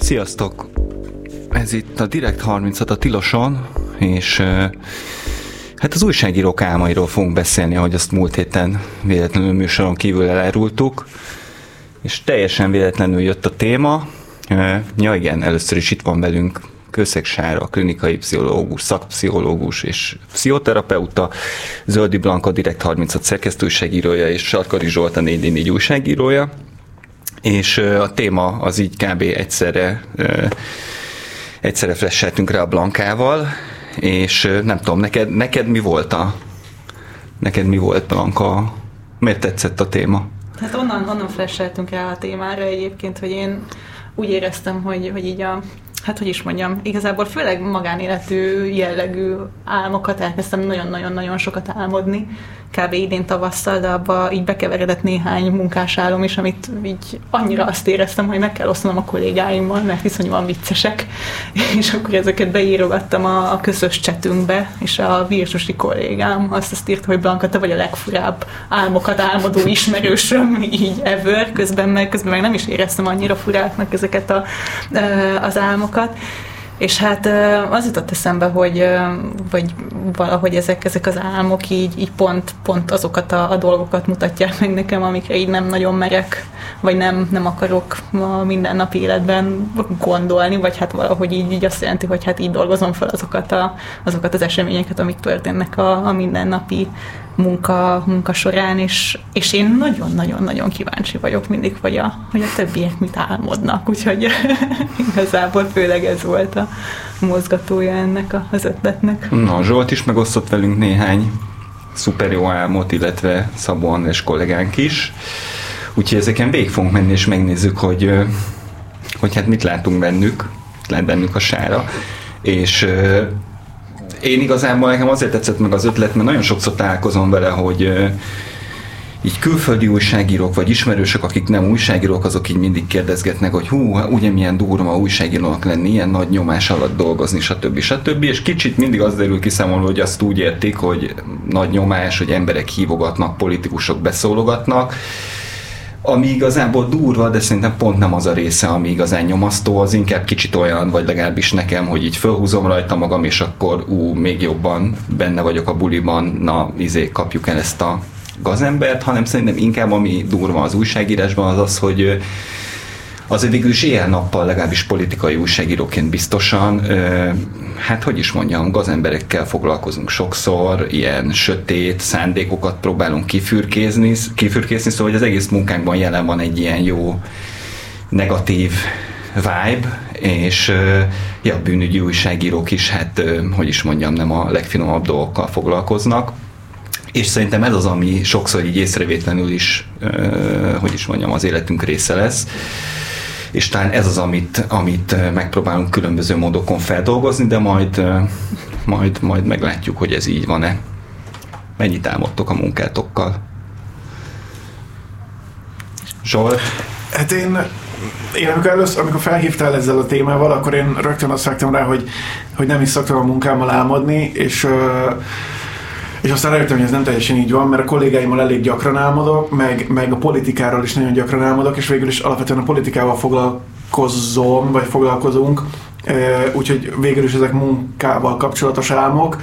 Sziasztok! Ez itt a Direkt 36 a Tiloson, és hát az újságírók álmairól fogunk beszélni, ahogy azt múlt héten véletlenül műsoron kívül elárultuk, és teljesen véletlenül jött a téma. Ja igen, először is itt van velünk Kőszeg Sára, klinikai pszichológus, szakpszichológus és pszichoterapeuta, Zöldi Blanka, Direkt 36 szerkesztőségírója és Sarkari Zsolt a 444 újságírója és a téma az így kb. egyszerre egyszerre flasheltünk rá a Blankával, és nem tudom, neked, neked mi volt a neked mi volt Blanka? Miért tetszett a téma? Hát onnan, onnan flasheltünk rá a témára egyébként, hogy én úgy éreztem, hogy, hogy így a hát hogy is mondjam, igazából főleg magánéletű jellegű álmokat elkezdtem nagyon-nagyon-nagyon sokat álmodni, kb. idén tavasszal, de abba így bekeveredett néhány munkásálom is, amit így annyira azt éreztem, hogy meg kell osztanom a kollégáimmal, mert viszonyúan viccesek, és akkor ezeket beírogattam a, a közös csetünkbe, és a virtusi kollégám azt azt írta, hogy Blanka, te vagy a legfurább álmokat álmodó ismerősöm, így ever, közben meg, közben meg nem is éreztem annyira furáknak ezeket a, az álmokat, és hát az jutott eszembe, hogy vagy valahogy ezek, ezek az álmok így, így pont, pont azokat a, a dolgokat mutatják meg nekem, amikre így nem nagyon merek, vagy nem, nem akarok a mindennapi életben gondolni, vagy hát valahogy így, így azt jelenti, hogy hát így dolgozom fel azokat, a, azokat az eseményeket, amik történnek a, a mindennapi munka, munka során, és, és én nagyon-nagyon-nagyon kíváncsi vagyok mindig, hogy a, hogy a többiek mit álmodnak, úgyhogy igazából főleg ez volt a mozgatója ennek az ötletnek. Na, Zsolt is megosztott velünk néhány szuper jó álmot, illetve Szabó András kollégánk is. Úgyhogy ezeken végig fogunk menni, és megnézzük, hogy, hogy hát mit látunk bennük, lát bennük a sára. És én igazából nekem azért tetszett meg az ötlet, mert nagyon sokszor találkozom vele, hogy így külföldi újságírók, vagy ismerősök, akik nem újságírók, azok így mindig kérdezgetnek, hogy hú, ugye milyen durva újságírónak lenni, ilyen nagy nyomás alatt dolgozni, stb. stb. És kicsit mindig az derül ki számomra, hogy azt úgy értik, hogy nagy nyomás, hogy emberek hívogatnak, politikusok beszólogatnak, ami igazából durva, de szerintem pont nem az a része, ami igazán nyomasztó, az inkább kicsit olyan, vagy legalábbis nekem, hogy így fölhúzom rajta magam, és akkor ú, még jobban benne vagyok a buliban, na, izé, kapjuk el ezt a gazembert, hanem szerintem inkább ami durva az újságírásban az az, hogy azért végül is éjjel-nappal legalábbis politikai újságíróként biztosan, hát hogy is mondjam, gazemberekkel foglalkozunk sokszor, ilyen sötét szándékokat próbálunk kifürkézni, kifürkészni, szóval hogy az egész munkánkban jelen van egy ilyen jó negatív vibe, és ja, bűnügyi újságírók is, hát hogy is mondjam, nem a legfinomabb dolgokkal foglalkoznak. És szerintem ez az, ami sokszor így észrevétlenül is, hogy is mondjam, az életünk része lesz és talán ez az, amit, amit megpróbálunk különböző módokon feldolgozni, de majd, majd, majd meglátjuk, hogy ez így van-e. Mennyit álmodtok a munkátokkal? Zsolt? Hát én, én amikor először, amikor felhívtál ezzel a témával, akkor én rögtön azt vágtam rá, hogy, hogy nem is szoktam a munkámmal álmodni, és uh, és aztán rájöttem, hogy ez nem teljesen így van, mert a kollégáimmal elég gyakran álmodok, meg, meg a politikáról is nagyon gyakran álmodok, és végül is alapvetően a politikával foglalkozom, vagy foglalkozunk, úgyhogy végül is ezek munkával kapcsolatos álmok.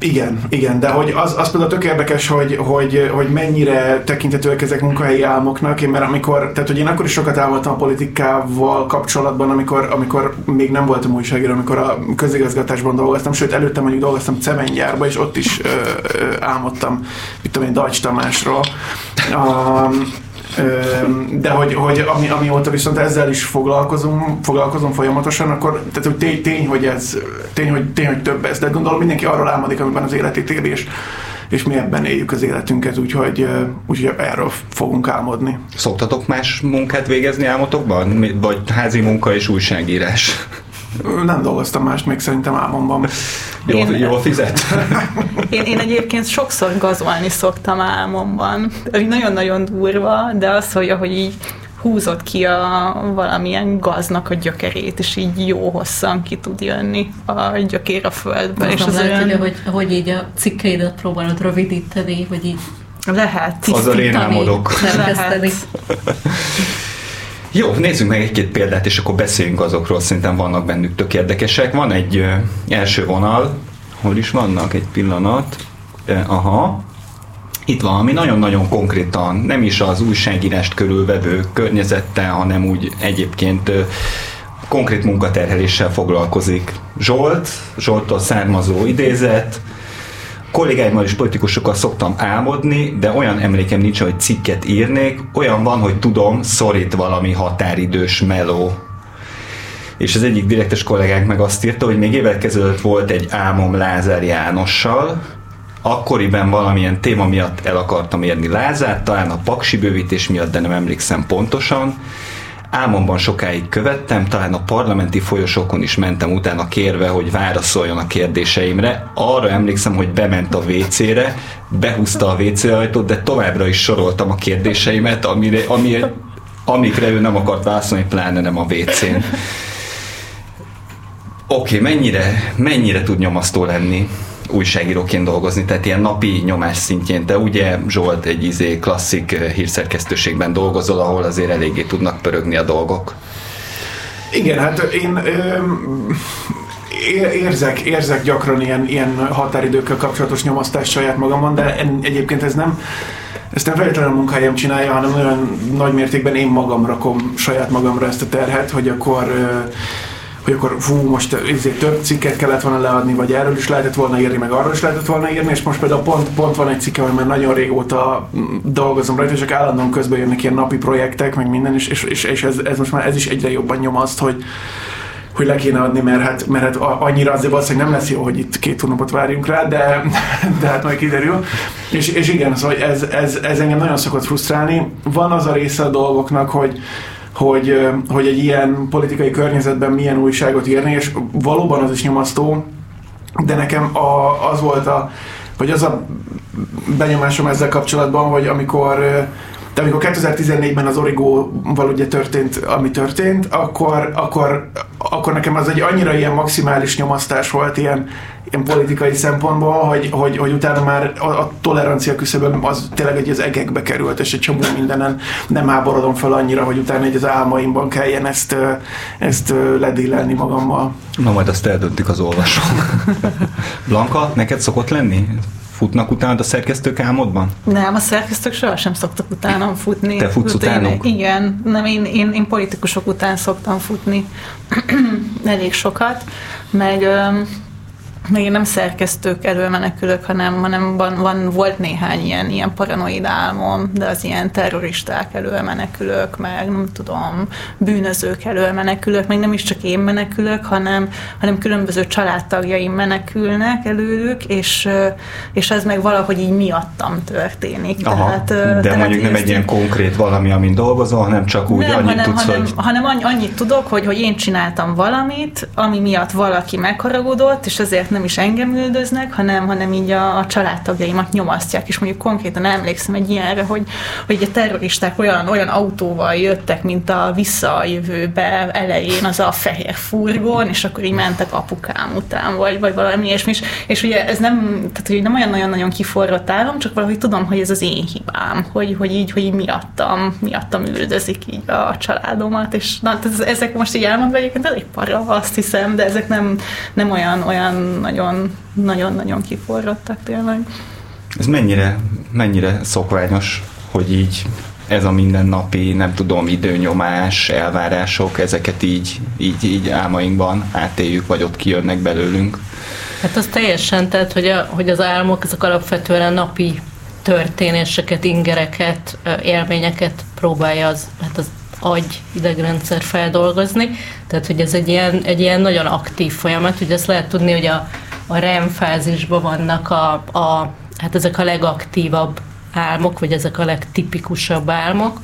Igen, igen, de hogy az, az például tök érdekes, hogy, hogy, hogy mennyire tekintetőek ezek munkahelyi álmoknak, én, mert amikor, tehát hogy én akkor is sokat álmodtam a politikával kapcsolatban, amikor, amikor még nem voltam újságíró, amikor a közigazgatásban dolgoztam, sőt előtte mondjuk dolgoztam cementgyárba, és ott is ö, ö, álmodtam, mit tudom én, Dajcs Tamásról. Um, de hogy, hogy ami, amióta viszont ezzel is foglalkozom, foglalkozom folyamatosan, akkor tehát, hogy tény, tény, hogy ez, tény, hogy, tény, hogy több ez, de gondolom mindenki arról álmodik, amiben az életét éli, és, és mi ebben éljük az életünket, úgyhogy, úgyhogy erről fogunk álmodni. Szoktatok más munkát végezni álmotokban? Vagy házi munka és újságírás? Nem dolgoztam mást még szerintem álmomban. Jól, én, jól fizet? Én, én egyébként sokszor gazolni szoktam álmomban. Nagyon-nagyon durva, de az, hogy ahogy így húzott ki a valamilyen gaznak a gyökerét, és így jó hosszan ki tud jönni a gyökér a földbe. és az lehet, olyan... hogy, hogy így a cikkeidet próbálod rövidíteni, vagy így lehet. Az a én álmodok. Lehet. Jó, nézzük meg egy-két példát, és akkor beszéljünk azokról, szerintem vannak bennük tök érdekesek. Van egy ö, első vonal, hol is vannak, egy pillanat. Ö, aha, itt van, ami nagyon-nagyon konkrétan nem is az újságírást körülvevő környezettel, hanem úgy egyébként ö, konkrét munkaterheléssel foglalkozik. Zsolt, Zsoltól származó idézet, kollégáimmal és politikusokkal szoktam álmodni, de olyan emlékem nincs, hogy cikket írnék. Olyan van, hogy tudom, szorít valami határidős meló. És az egyik direktes kollégánk meg azt írta, hogy még évek ezelőtt volt egy álmom Lázár Jánossal, akkoriban valamilyen téma miatt el akartam érni Lázárt, talán a paksi bővítés miatt, de nem emlékszem pontosan. Álmomban sokáig követtem, talán a parlamenti folyosókon is mentem utána kérve, hogy válaszoljon a kérdéseimre. Arra emlékszem, hogy bement a WC-re, behúzta a WC ajtót, de továbbra is soroltam a kérdéseimet, amire, amire, amikre ő nem akart válaszolni, pláne nem a WC-n. Oké, okay, mennyire, mennyire tud nyomasztó lenni újságíróként dolgozni, tehát ilyen napi nyomás szintjén. Te ugye Zsolt egy izé klasszik eh, hírszerkesztőségben dolgozol, ahol azért eléggé tudnak pörögni a dolgok. Igen, hát én öm, érzek, érzek gyakran ilyen, ilyen határidőkkel kapcsolatos nyomasztást saját magamon, de egyébként ez nem ezt nem feltétlenül a munkahelyem csinálja, hanem olyan nagy mértékben én magam rakom saját magamra ezt a terhet, hogy akkor hogy akkor fú, most ezért több cikket kellett volna leadni, vagy erről is lehetett volna írni, meg arról is lehetett volna írni, és most például pont, pont van egy cikke, már nagyon régóta dolgozom rajta, csak állandóan közben jönnek ilyen napi projektek, meg minden, és, és, és, és ez, ez, most már ez is egyre jobban nyom azt, hogy, hogy le kéne adni, mert hát, mert hát annyira azért valószínűleg nem lesz jó, hogy itt két hónapot várjunk rá, de, de hát majd kiderül. És, és igen, szóval ez, ez, ez engem nagyon szokott frusztrálni. Van az a része a dolgoknak, hogy, hogy, hogy egy ilyen politikai környezetben milyen újságot írni, és valóban az is nyomasztó, de nekem a, az volt a, vagy az a benyomásom ezzel kapcsolatban, hogy amikor de amikor 2014-ben az Origóval ugye történt, ami történt, akkor, akkor, akkor nekem az egy annyira ilyen maximális nyomasztás volt ilyen, ilyen politikai szempontból, hogy, hogy, hogy utána már a, a tolerancia küszöbön az tényleg egy az egekbe került, és egy csomó mindenen nem háborodom fel annyira, hogy utána egy az álmaimban kelljen ezt, ezt ledillelni magammal. Na majd azt eldöntik az olvasók. Blanka, neked szokott lenni? Futnak utána a szerkesztők álmodban? Nem, a szerkesztők sohasem szoktak utánam futni. Te futsz utánuk? Igen, nem, én, én, én politikusok után szoktam futni elég sokat, meg még én nem szerkesztők elől menekülök, hanem, hanem van, van, volt néhány ilyen, ilyen paranoid álmom, de az ilyen terroristák elől menekülök, meg nem tudom, bűnözők elől menekülök, meg nem is csak én menekülök, hanem, hanem különböző családtagjaim menekülnek előlük, és, és ez meg valahogy így miattam történik. Aha, tehát, de tehát mondjuk nem egy ilyen konkrét valami, amin dolgozol, hanem csak úgy nem, annyit hanem, tudsz, hanem, hogy... hanem annyit tudok, hogy, hogy én csináltam valamit, ami miatt valaki megharagudott, és ezért nem nem is engem üldöznek, hanem, hanem így a, a családtagjaimat nyomasztják, és mondjuk konkrétan emlékszem egy ilyenre, hogy, hogy a terroristák olyan, olyan autóval jöttek, mint a visszajövőbe elején az a fehér furgon, és akkor így mentek apukám után, vagy, vagy valami ilyesmi, és, és ugye ez nem, tehát, hogy nem olyan nagyon-nagyon kiforrott állam, csak valahogy tudom, hogy ez az én hibám, hogy, hogy így, hogy így miattam, miattam üldözik így a családomat, és na, ezek most így elmondva egyébként elég para, azt hiszem, de ezek nem, nem olyan, olyan nagyon, nagyon-nagyon kiforrottak tényleg. Ez mennyire, mennyire szokványos, hogy így ez a mindennapi, nem tudom, időnyomás, elvárások, ezeket így, így, így álmainkban átéljük, vagy ott kijönnek belőlünk. Hát az teljesen, tehát hogy, a, hogy az álmok, ezek alapvetően a napi történéseket, ingereket, élményeket próbálja az, hát az agy idegrendszer feldolgozni. Tehát, hogy ez egy ilyen, egy ilyen nagyon aktív folyamat. Ugye ezt lehet tudni, hogy a, a REM fázisban vannak a, a, hát ezek a legaktívabb álmok, vagy ezek a legtipikusabb álmok,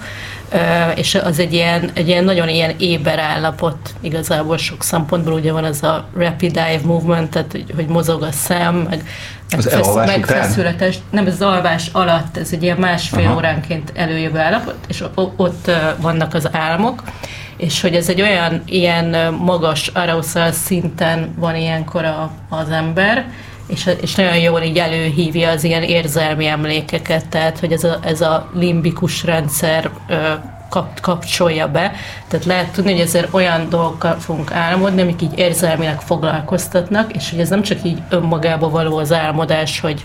és az egy ilyen, egy ilyen nagyon ilyen éber állapot igazából sok szempontból, ugye van ez a rapid eye movement, tehát hogy, hogy mozog a szem, meg, az fesz, megfeszületes, nem, ez az alvás alatt, ez egy ilyen másfél Aha. óránként előjövő állapot, és ott vannak az álmok, és hogy ez egy olyan ilyen magas arousal szinten van ilyenkor a, az ember, és, és nagyon jól így előhívja az ilyen érzelmi emlékeket, tehát hogy ez a, ez a limbikus rendszer ö, kap, kapcsolja be. Tehát lehet tudni, hogy ezért olyan dolgokkal fogunk álmodni, amik így érzelmileg foglalkoztatnak, és hogy ez nem csak így önmagába való az álmodás, hogy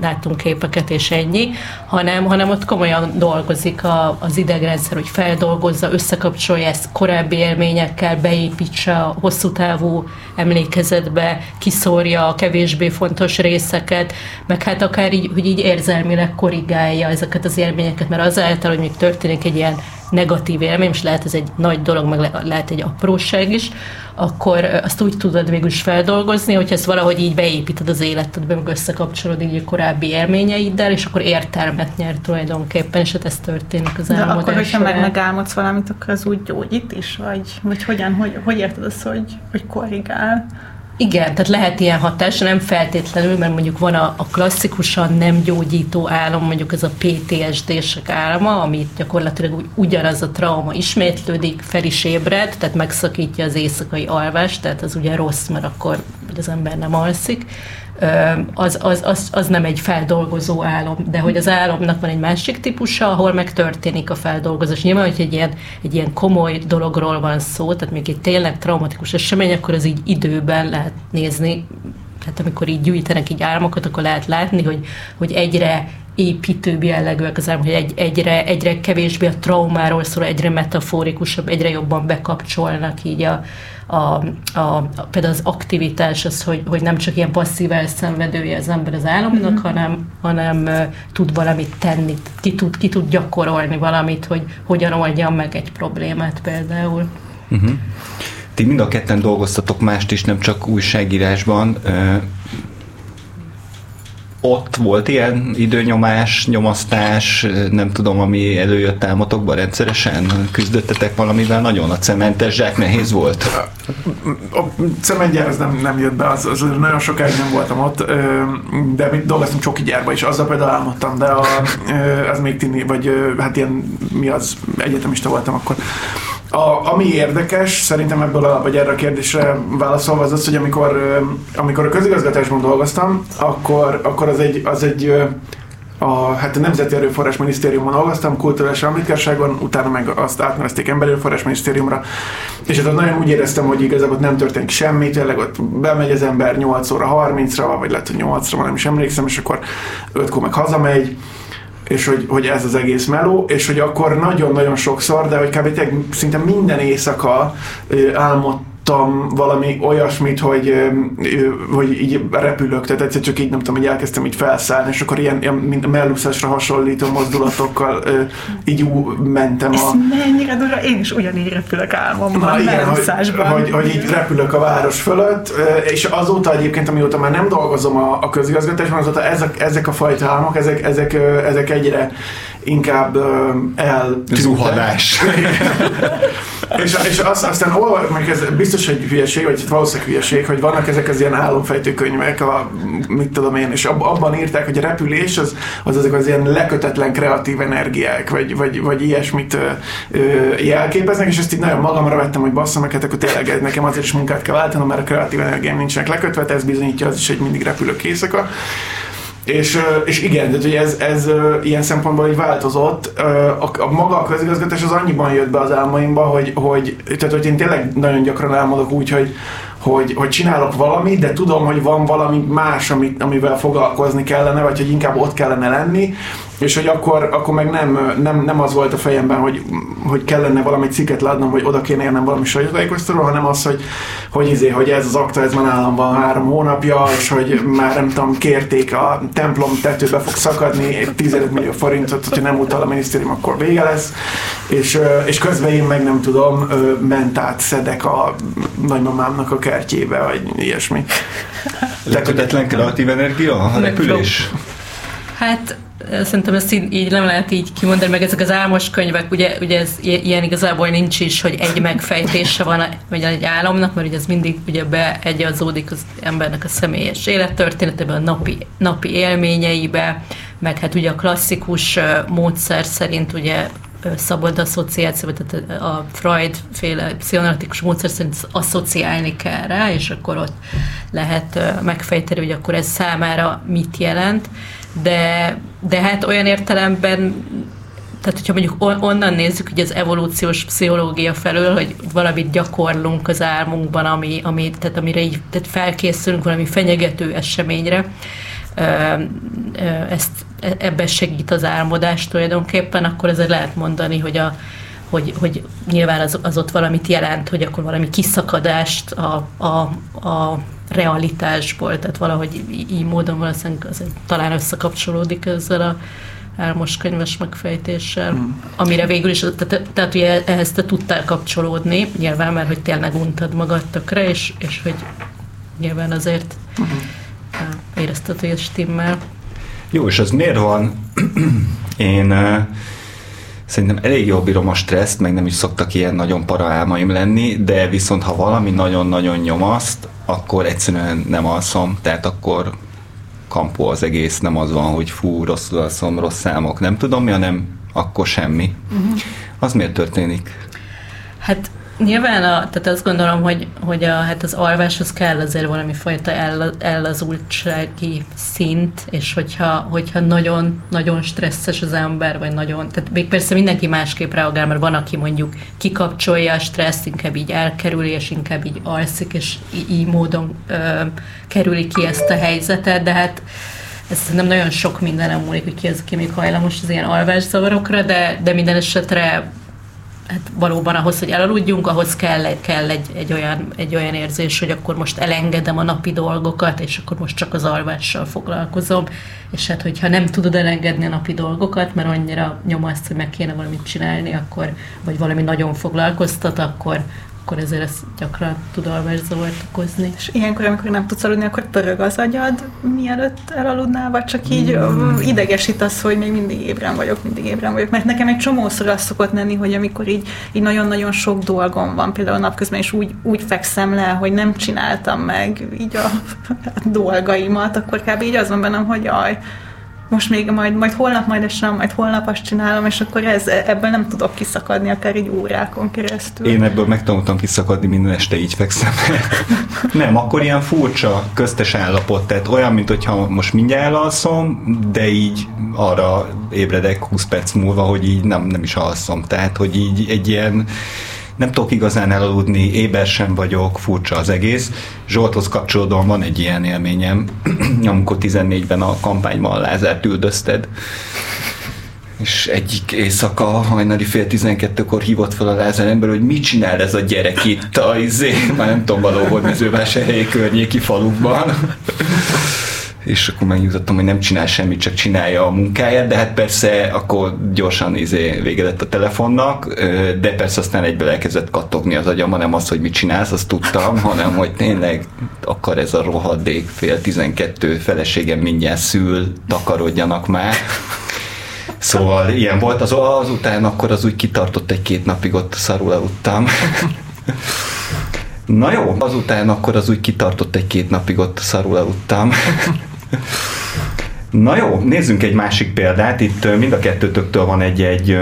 láttunk képeket és ennyi, hanem, hanem ott komolyan dolgozik a, az idegrendszer, hogy feldolgozza, összekapcsolja ezt korábbi élményekkel, beépítse a hosszú távú emlékezetbe, kiszórja a kevésbé fontos részeket, meg hát akár így, hogy így érzelmileg korrigálja ezeket az élményeket, mert azáltal, hogy még történik egy ilyen negatív élmény, és lehet ez egy nagy dolog, meg lehet egy apróság is, akkor azt úgy tudod végül is feldolgozni, hogy ezt valahogy így beépíted az életedbe, meg összekapcsolod így a korábbi élményeiddel, és akkor értelmet nyer tulajdonképpen, és hát ez történik az álmodás De akkor, hogyha meg megálmodsz valamit, akkor az úgy gyógyít is, vagy, vagy hogyan, hogy, hogy érted azt, hogy, hogy korrigál? Igen, tehát lehet ilyen hatás, nem feltétlenül, mert mondjuk van a, a klasszikusan nem gyógyító álom, mondjuk ez a PTSD-sek álma, amit gyakorlatilag úgy, ugyanaz a trauma ismétlődik, fel is ébred, tehát megszakítja az éjszakai alvást, tehát az ugye rossz, mert akkor az ember nem alszik az, az, az, az nem egy feldolgozó álom, de hogy az álomnak van egy másik típusa, ahol megtörténik a feldolgozás. Nyilván, hogy egy ilyen, egy ilyen komoly dologról van szó, tehát még egy tényleg traumatikus esemény, akkor az így időben lehet nézni, tehát amikor így gyűjtenek így álmokat, akkor lehet látni, hogy, hogy egyre építőbb jellegűek az álmok, hogy egy, egyre, egyre kevésbé a traumáról szól, egyre metaforikusabb, egyre jobban bekapcsolnak így a, a, a, például az aktivitás, az, hogy, hogy nem csak ilyen passzív elszenvedője az ember az álomnak, mm-hmm. hanem, hanem uh, tud valamit tenni, ki tud, ki tud gyakorolni valamit, hogy hogyan oldja meg egy problémát például. Uh-huh. Ti mind a ketten dolgoztatok mást is, nem csak újságírásban ott volt ilyen időnyomás, nyomasztás, nem tudom, ami előjött álmotokban rendszeresen? Küzdöttetek valamivel nagyon? A cementes zsák nehéz volt? A cementgyár az nem, nem jött be, az, az nagyon sokáig nem voltam ott, de dolgoztam csoki gyárba is, azzal például álmodtam, de a, az még tini, vagy hát ilyen, mi az, egyetemista voltam akkor. A, ami érdekes, szerintem ebből a, vagy erre a kérdésre válaszolva az az, hogy amikor, amikor a közigazgatásban dolgoztam, akkor, akkor az egy, az egy a, hát a Nemzeti Erőforrás Minisztériumon dolgoztam, kulturális említkárságon, utána meg azt átnevezték Emberi Erőforrás Minisztériumra, és hát ott nagyon úgy éreztem, hogy igazából nem történik semmi, tényleg ott bemegy az ember 8 óra 30-ra, vagy lehet, hogy 8-ra, nem is emlékszem, és akkor 5-kor meg hazamegy, és hogy, hogy ez az egész meló, és hogy akkor nagyon-nagyon sokszor, de hogy kb. szinte minden éjszaka álmod láttam valami olyasmit, hogy, hogy így repülök, tehát egyszer csak így nem tudom, hogy elkezdtem így felszállni, és akkor ilyen, ilyen mint mellúszásra hasonlító mozdulatokkal így mentem a... Ez mennyire durva, én is ugyanígy repülök álmomban, igen, hogy, hogy, hogy, így repülök a város fölött, és azóta egyébként, amióta már nem dolgozom a, a közigazgatásban, azóta ezek, ezek a fajta álmok, ezek, ezek, ezek egyre inkább el... Zuhadás. és, és azt, aztán olvasok, ez biztos, hogy hülyeség, vagy valószínűleg hülyeség, hogy vannak ezek az ilyen álomfejtő könyvek, a, mit tudom én, és ab, abban írták, hogy a repülés az, az azok az ilyen lekötetlen kreatív energiák, vagy, vagy, vagy ilyesmit ö, jelképeznek, és ezt így nagyon magamra vettem, hogy basszom, meg hát akkor tényleg nekem azért is munkát kell váltanom, mert a kreatív energiám nincsenek lekötve, ez bizonyítja az is, hogy mindig repülök éjszaka. És, és igen, tehát hogy ez, ez ilyen szempontból így változott. A, a maga a közigazgatás az annyiban jött be az álmaimba, hogy, hogy, tehát, hogy én tényleg nagyon gyakran álmodok úgy, hogy, hogy, hogy csinálok valamit, de tudom, hogy van valami más, amit, amivel foglalkozni kellene, vagy hogy inkább ott kellene lenni, és hogy akkor, akkor meg nem, nem, nem az volt a fejemben, hogy, hogy kellene valami cikket látnom, hogy oda kéne érnem valami sajtótájékoztatóról, hanem az, hogy, hogy, izé, hogy ez az akta, ez már nálam van három hónapja, és hogy már nem tudom, kérték a templom tetőbe fog szakadni 15 millió forintot, hogyha nem utal a minisztérium, akkor vége lesz. És, és közben én meg nem tudom, mentát szedek a nagymamámnak a kertjébe, vagy ilyesmi. Lekötetlen kreatív energia a repülés? Hát szerintem ezt így, így nem lehet így kimondani, meg ezek az álmos könyvek, ugye, ugye ez ilyen igazából nincs is, hogy egy megfejtése van vagy egy álomnak, mert ugye ez mindig ugye beegyazódik az embernek a személyes élettörténetében, a napi, napi élményeibe, meg hát ugye a klasszikus módszer szerint ugye szabad asszociáció, tehát a Freud féle pszichoanalitikus módszer szerint asszociálni kell rá, és akkor ott lehet megfejteni, hogy akkor ez számára mit jelent de, de hát olyan értelemben tehát hogyha mondjuk onnan nézzük, hogy az evolúciós pszichológia felől, hogy valamit gyakorlunk az álmunkban, ami, ami, tehát amire így tehát felkészülünk valami fenyegető eseményre, ezt, e, ebben segít az álmodás tulajdonképpen, akkor ezzel lehet mondani, hogy a, hogy, hogy nyilván az, az ott valamit jelent, hogy akkor valami kiszakadást a, a, a realitásból, tehát valahogy így módon valószínűleg az talán összekapcsolódik ezzel a álmos könyves megfejtéssel, hmm. amire végül is, tehát, tehát hogy ehhez te tudtál kapcsolódni, nyilván, mert hogy tényleg untad magad tökre, és, és hogy nyilván azért hmm. érezted, hogy ez stimmel. Jó, és az miért van? Én uh, szerintem elég jól bírom a stresszt, meg nem is szoktak ilyen nagyon paraálmaim lenni, de viszont ha valami nagyon-nagyon nyomaszt, akkor egyszerűen nem alszom, tehát akkor kampó az egész, nem az van, hogy fú, rosszul alszom, rossz számok, nem tudom mi, hanem akkor semmi. Uh-huh. Az miért történik? Hát Nyilván, a, tehát azt gondolom, hogy, hogy a, hát az alváshoz kell azért valami fajta el, ellazultsági szint, és hogyha, hogyha nagyon, nagyon stresszes az ember, vagy nagyon, tehát még persze mindenki másképp reagál, mert van, aki mondjuk kikapcsolja a stresszt, inkább így elkerüli, és inkább így alszik, és így, módon ö, kerüli ki ezt a helyzetet, de hát ez nem nagyon sok mindenem múlik, hogy ki az, aki még hajlamos az ilyen alvászavarokra, de, de minden esetre hát valóban ahhoz, hogy elaludjunk, ahhoz kell, kell egy, egy, olyan, egy olyan érzés, hogy akkor most elengedem a napi dolgokat, és akkor most csak az alvással foglalkozom, és hát hogyha nem tudod elengedni a napi dolgokat, mert annyira nyomaszt, hogy meg kéne valamit csinálni, akkor, vagy valami nagyon foglalkoztat, akkor, akkor ezért ez gyakran tud alvászavart okozni. És ilyenkor, amikor nem tudsz aludni, akkor pörög az agyad, mielőtt elaludnál, vagy csak így mm. idegesít az, hogy még mindig ébren vagyok, mindig ébren vagyok. Mert nekem egy csomószor az szokott lenni, hogy amikor így, így nagyon-nagyon sok dolgom van, például napközben is úgy, úgy fekszem le, hogy nem csináltam meg így a, a dolgaimat, akkor kb. így az van bennem, hogy jaj, most még majd, majd holnap majd esem, majd holnap azt csinálom, és akkor ez, ebből nem tudok kiszakadni, akár egy órákon keresztül. Én ebből megtanultam kiszakadni, minden este így fekszem. nem, akkor ilyen furcsa, köztes állapot, tehát olyan, mint hogyha most mindjárt elalszom, de így arra ébredek 20 perc múlva, hogy így nem, nem is alszom. Tehát, hogy így egy ilyen nem tudok igazán elaludni, éber sem vagyok, furcsa az egész. Zsolthoz kapcsolódóan van egy ilyen élményem, amikor 14-ben a kampányban Lázárt üldözted, és egyik éjszaka, hajnali fél tizenkettőkor hívott fel a Lázár ember, hogy mit csinál ez a gyerek itt a izé, már nem tudom, valahol mezővásárhelyi környéki falukban és akkor megnyugtattam, hogy nem csinál semmit, csak csinálja a munkáját, de hát persze akkor gyorsan izé vége lett a telefonnak, de persze aztán egyből elkezdett kattogni az agyam, nem az, hogy mit csinálsz, azt tudtam, hanem hogy tényleg akar ez a rohadék fél tizenkettő feleségem mindjárt szül, takarodjanak már. Szóval ilyen volt, az, azután akkor az úgy kitartott egy-két napig, ott szarul aludtam. Na jó, azután akkor az úgy kitartott egy-két napig, ott szarul aludtam. Na jó, nézzünk egy másik példát. Itt mind a kettőtöktől van egy-egy,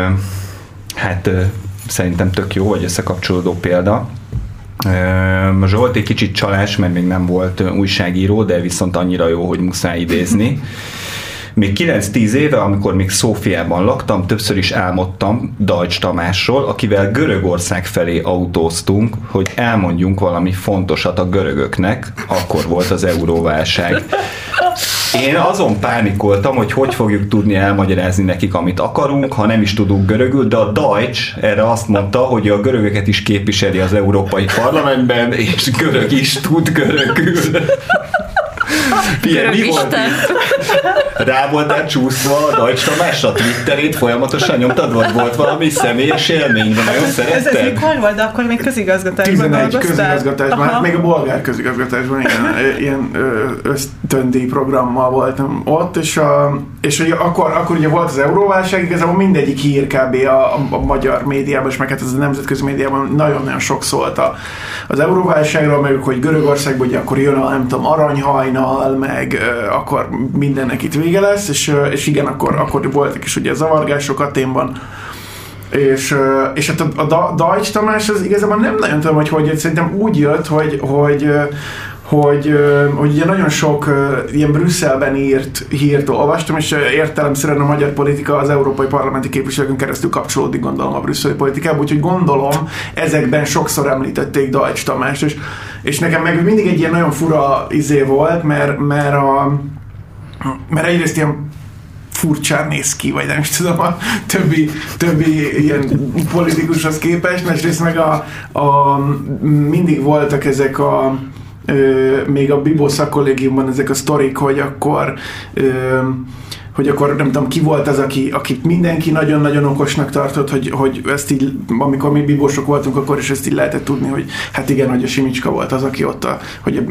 hát szerintem tök jó, vagy összekapcsolódó példa. Zsolt egy kicsit csalás, mert még nem volt újságíró, de viszont annyira jó, hogy muszáj idézni. Még 9-10 éve, amikor még Szófiában laktam, többször is álmodtam Dajcs Tamásról, akivel Görögország felé autóztunk, hogy elmondjunk valami fontosat a görögöknek. Akkor volt az euróválság. Én azon pánikoltam, hogy hogy fogjuk tudni elmagyarázni nekik, amit akarunk, ha nem is tudunk görögül, de a Deutsch erre azt mondta, hogy a görögöket is képviseli az Európai Parlamentben, és görög is tud görögül. Pierre, mi volt Rá voltál csúszva a Deutsch Tamásra Twitterét folyamatosan nyomtad, vagy volt valami személyes élmény, vagy nagyon szeretted? Ez mikor volt, de akkor még közigazgatásban 11 közigazgatásban, hát még a bolgár közigazgatásban ilyen, ilyen ösztöndi programmal voltam ott, és, a, és hogy akkor, akkor ugye volt az euróválság, igazából mindegyik hír kb. A, a, a magyar médiában, és meg hát ez a nemzetközi médiában nagyon-nagyon sok szólt a, az euróválságról, meg hogy Görögországban ugye akkor jön a nem tudom, aranyhajnal, meg akkor mindennek itt vége lesz, és, és igen, akkor, akkor voltak is ugye zavargások a témban. És, és hát a, a Dajcs Tamás az igazából nem nagyon tudom, hogy hogy szerintem úgy jött, hogy, hogy hogy, hogy ugye nagyon sok ilyen Brüsszelben írt hírt olvastam, és értelemszerűen a magyar politika az európai parlamenti képviselőkön keresztül kapcsolódik, gondolom a brüsszeli politikába, úgyhogy gondolom ezekben sokszor említették Dajcs Tamást, és, és nekem meg mindig egy ilyen nagyon fura izé volt, mert, mert a mert egyrészt ilyen furcsán néz ki, vagy nem is tudom, a többi, többi ilyen politikushoz képest, másrészt meg a, a, mindig voltak ezek a ö, még a Bibó szakkollégiumban ezek a sztorik, hogy akkor ö, hogy akkor nem tudom, ki volt az, aki, akit mindenki nagyon-nagyon okosnak tartott, hogy, hogy ezt így, amikor mi bibósok voltunk, akkor is ezt így lehetett tudni, hogy hát igen, hogy a Simicska volt az, aki ott, a, hogy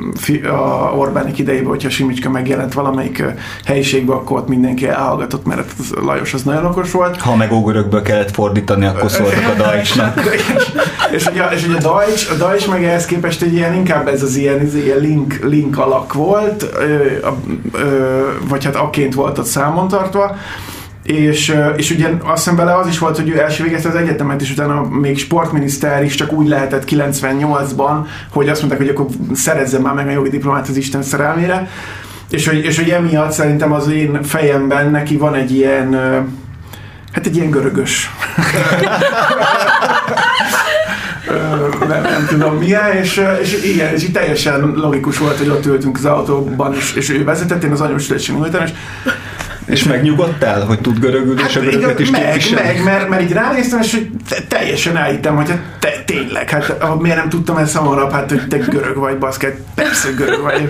a, a Orbánik idejében, hogyha Simicska megjelent valamelyik helyiségbe, akkor ott mindenki elhallgatott, mert az Lajos az nagyon okos volt. Ha meg ógörökből kellett fordítani, akkor szóltak a Dajcsnak. és, ugye, és ugye a Dajcs, a Dajcs meg ehhez képest egy ilyen, inkább ez az ilyen, ez ilyen link, link alak volt, ö, ö, vagy hát aként volt ott szám számon tartva, és, és ugye azt hiszem vele az is volt, hogy ő első végezte az egyetemet, és utána még sportminiszter is csak úgy lehetett 98-ban, hogy azt mondták, hogy akkor szerezzen már meg a jogi diplomát az Isten szerelmére. És hogy, és hogy emiatt szerintem az én fejemben neki van egy ilyen, hát egy ilyen görögös. nem, nem tudom milyen, és, és igen, és így teljesen logikus volt, hogy ott ültünk az autóban, és, és ő vezetett, én az anyós és és megnyugodtál, hogy tud görögül, hát, és a görögöt is meg, meg, mert, mert így ránéztem, és hogy teljesen elhittem, hogy hát te, tényleg, hát miért nem tudtam ezt hamarabb, hát hogy te görög vagy, baszket, persze görög vagy.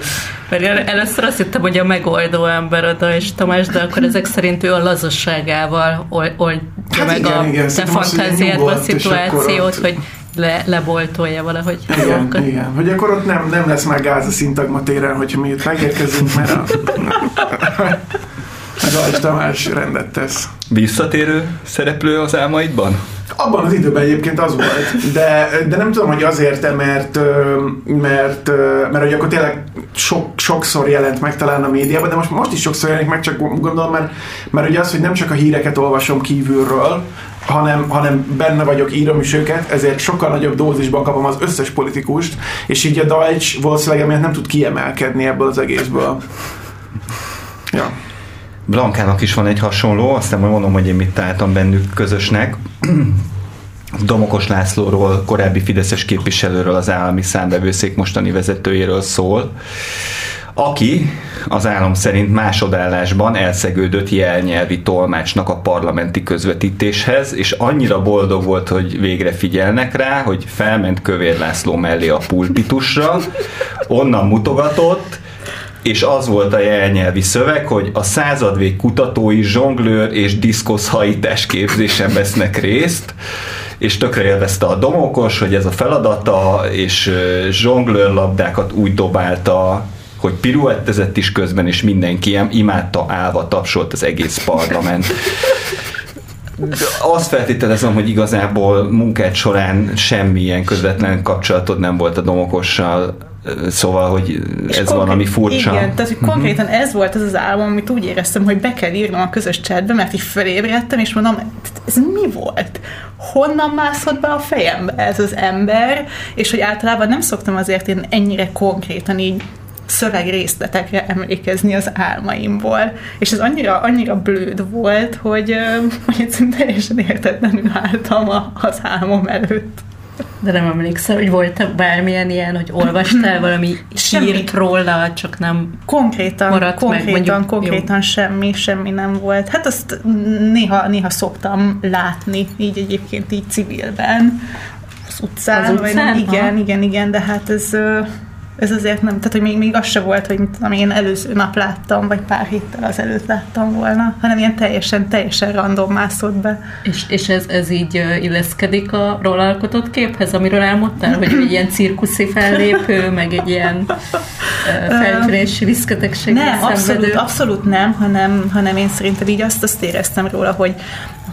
Mert először azt hittem, hogy a megoldó ember a és Tamás, de akkor ezek szerint ő a lazasságával oldja hát meg igen, a igen, te fantáziádba a szituációt, hogy le, leboltolja valahogy. Igen, igen, hogy akkor ott nem, nem lesz már gáz a szintagma téren, hogyha mi itt megérkezünk, mert a... Rajs Tamás rendet tesz. Visszatérő szereplő az álmaidban? Abban az időben egyébként az volt, de, de nem tudom, hogy azért mert, mert, mert hogy akkor tényleg sok, sokszor jelent meg talán a médiában, de most, most is sokszor jelenik meg, csak gondolom, mert, mert ugye az, hogy nem csak a híreket olvasom kívülről, hanem, hanem benne vagyok, írom is őket, ezért sokkal nagyobb dózisban kapom az összes politikust, és így a Deutsch valószínűleg emiatt nem tud kiemelkedni ebből az egészből. Ja. Blankának is van egy hasonló, aztán majd mondom, hogy én mit találtam bennük közösnek. Domokos Lászlóról, korábbi Fideszes képviselőről, az állami számbevőszék mostani vezetőjéről szól, aki az állam szerint másodállásban elszegődött jelnyelvi tolmácsnak a parlamenti közvetítéshez, és annyira boldog volt, hogy végre figyelnek rá, hogy felment Kövér László mellé a pulpitusra, onnan mutogatott, és az volt a jelnyelvi szöveg, hogy a századvég kutatói zsonglőr és diszkoszhajítás képzésen vesznek részt, és tökre élvezte a domokos, hogy ez a feladata, és zsonglőr labdákat úgy dobálta, hogy piruettezett is közben, és mindenki imádta, állva tapsolt az egész parlament. Azt feltételezem, hogy igazából munkát során semmilyen közvetlen kapcsolatod nem volt a domokossal, Szóval, hogy ez konkrét, valami furcsa. Igen, tehát hogy konkrétan ez volt az az álom, amit úgy éreztem, hogy be kell írnom a közös chatbe, mert így felébredtem, és mondom, ez mi volt? Honnan mászott be a fejembe ez az ember? És hogy általában nem szoktam azért én ennyire konkrétan így szövegrészletekre emlékezni az álmaimból. És ez annyira, annyira blőd volt, hogy, hogy egyszerűen teljesen értetlenül álltam az álmom előtt. De nem emlékszel, hogy volt bármilyen ilyen, hogy olvastál valami sírt róla, csak nem konkrétan, maradt konkrétan, meg, mondjuk, konkrétan jó. semmi, semmi nem volt. Hát azt néha, néha szoktam látni, így egyébként így civilben, az utcán, az utcán? vagy nem, igen, igen, igen, de hát ez ez azért nem, tehát hogy még, még az se volt, hogy mit tudom, én előző nap láttam, vagy pár héttel az előtt láttam volna, hanem ilyen teljesen, teljesen random mászott be. És, és ez, ez így illeszkedik a róla alkotott képhez, amiről elmondtál, hogy egy ilyen cirkuszi fellépő, meg egy ilyen feltörési viszketegség. Nem, abszolút, abszolút nem, hanem, hanem én szerintem így azt, azt éreztem róla, hogy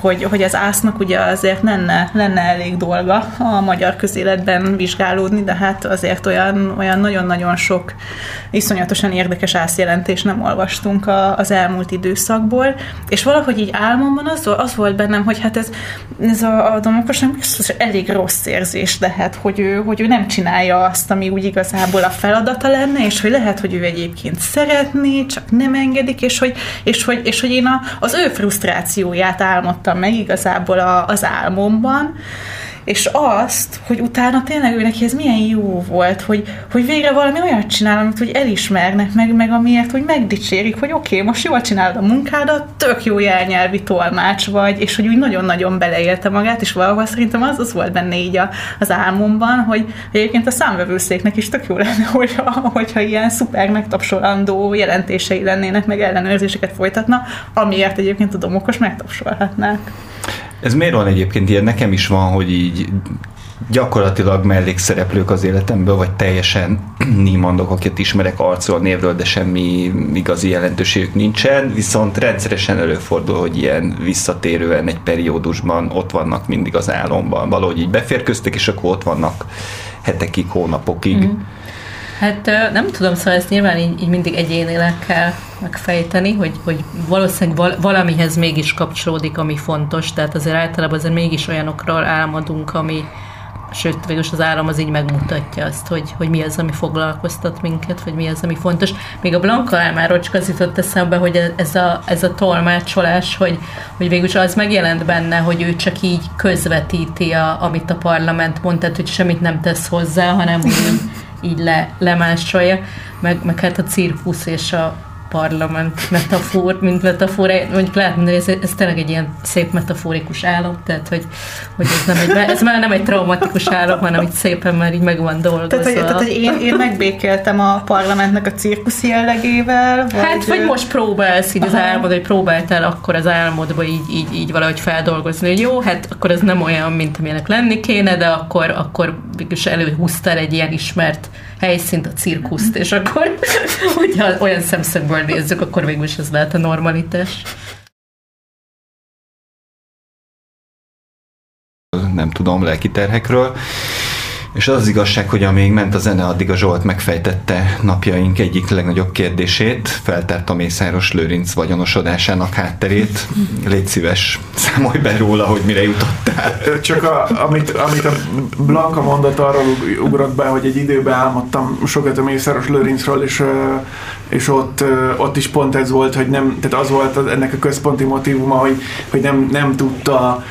hogy, hogy az ásznak ugye azért lenne, lenne elég dolga a magyar közéletben vizsgálódni, de hát azért olyan, olyan nagyon nagyon-nagyon sok iszonyatosan érdekes ászjelentés nem olvastunk a, az elmúlt időszakból, és valahogy így álmomban az, az volt bennem, hogy hát ez, ez a, a Domokos biztos elég rossz érzés lehet, hogy ő, hogy ő nem csinálja azt, ami úgy igazából a feladata lenne, és hogy lehet, hogy ő egyébként szeretné, csak nem engedik, és hogy, és hogy, és hogy én a, az ő frusztrációját álmodtam meg igazából a, az álmomban, és azt, hogy utána tényleg ő neki ez milyen jó volt, hogy, hogy végre valami olyat csinál, amit hogy elismernek meg, meg amiért, hogy megdicsérik, hogy oké, okay, most jól csinálod a munkádat, tök jó jelnyelvi tolmács vagy, és hogy úgy nagyon-nagyon beleélte magát, és valahol szerintem az, az volt benne így a, az álmomban, hogy egyébként a számvevőszéknek is tök jó lenne, hogyha, hogyha ilyen szuper megtapsolandó jelentései lennének, meg ellenőrzéseket folytatna, amiért egyébként a domokos megtapsolhatnák. Ez miért van egyébként ilyen? Nekem is van, hogy így gyakorlatilag mellékszereplők az életemből, vagy teljesen nímandok, akiket ismerek arcról, névről, de semmi igazi jelentőségük nincsen, viszont rendszeresen előfordul, hogy ilyen visszatérően egy periódusban ott vannak mindig az álomban, valahogy így beférköztek, és akkor ott vannak hetekig, hónapokig. Mm. Hát nem tudom, szóval ezt nyilván így, így mindig egyénileg kell megfejteni, hogy, hogy valószínűleg val- valamihez mégis kapcsolódik, ami fontos, tehát azért általában azért mégis olyanokról álmodunk, ami, sőt, végül az állam az így megmutatja azt, hogy, hogy mi az, ami foglalkoztat minket, vagy mi az, ami fontos. Még a Blanka álmáról csak az jutott eszembe, hogy ez a, ez a tolmácsolás, hogy, hogy végül az megjelent benne, hogy ő csak így közvetíti, a, amit a parlament mond, tehát hogy semmit nem tesz hozzá, hanem hogy így le, lemásolja, meg, meg hát a cirkusz és a parlament metafor, mint metafor, mondjuk lehet mondani, ez, ez tényleg egy ilyen szép metaforikus álom, tehát hogy, hogy ez, nem egy, ez már nem egy traumatikus álom, hanem így szépen már így meg van dolgozva. Tehát, hogy, tehát, hogy én, én megbékéltem a parlamentnek a cirkusz jellegével? Vagy... Hát, vagy most próbálsz így Aha. az álmod, hogy próbáltál akkor az álmodba így, így, így valahogy feldolgozni, hogy jó, hát akkor ez nem olyan, mint amilyenek lenni kéne, de akkor, akkor is előhúztál egy ilyen ismert helyszínt, a cirkuszt, és akkor, hogyha olyan szemszögből nézzük, akkor végül is ez lehet a normalitás. Nem tudom, lelki terhekről. És az, az igazság, hogy amíg ment a zene, addig a Zsolt megfejtette napjaink egyik legnagyobb kérdését, feltárt a Mészáros Lőrinc vagyonosodásának hátterét. Légy szíves, számolj be róla, hogy mire jutottál. Csak a, amit, amit a Blanka mondott, arról ugrott be, hogy egy időben álmodtam sokat a Mészáros Lőrincről, és, és ott, ott is pont ez volt, hogy nem, tehát az volt ennek a központi motivuma, hogy, hogy nem, nem tudta,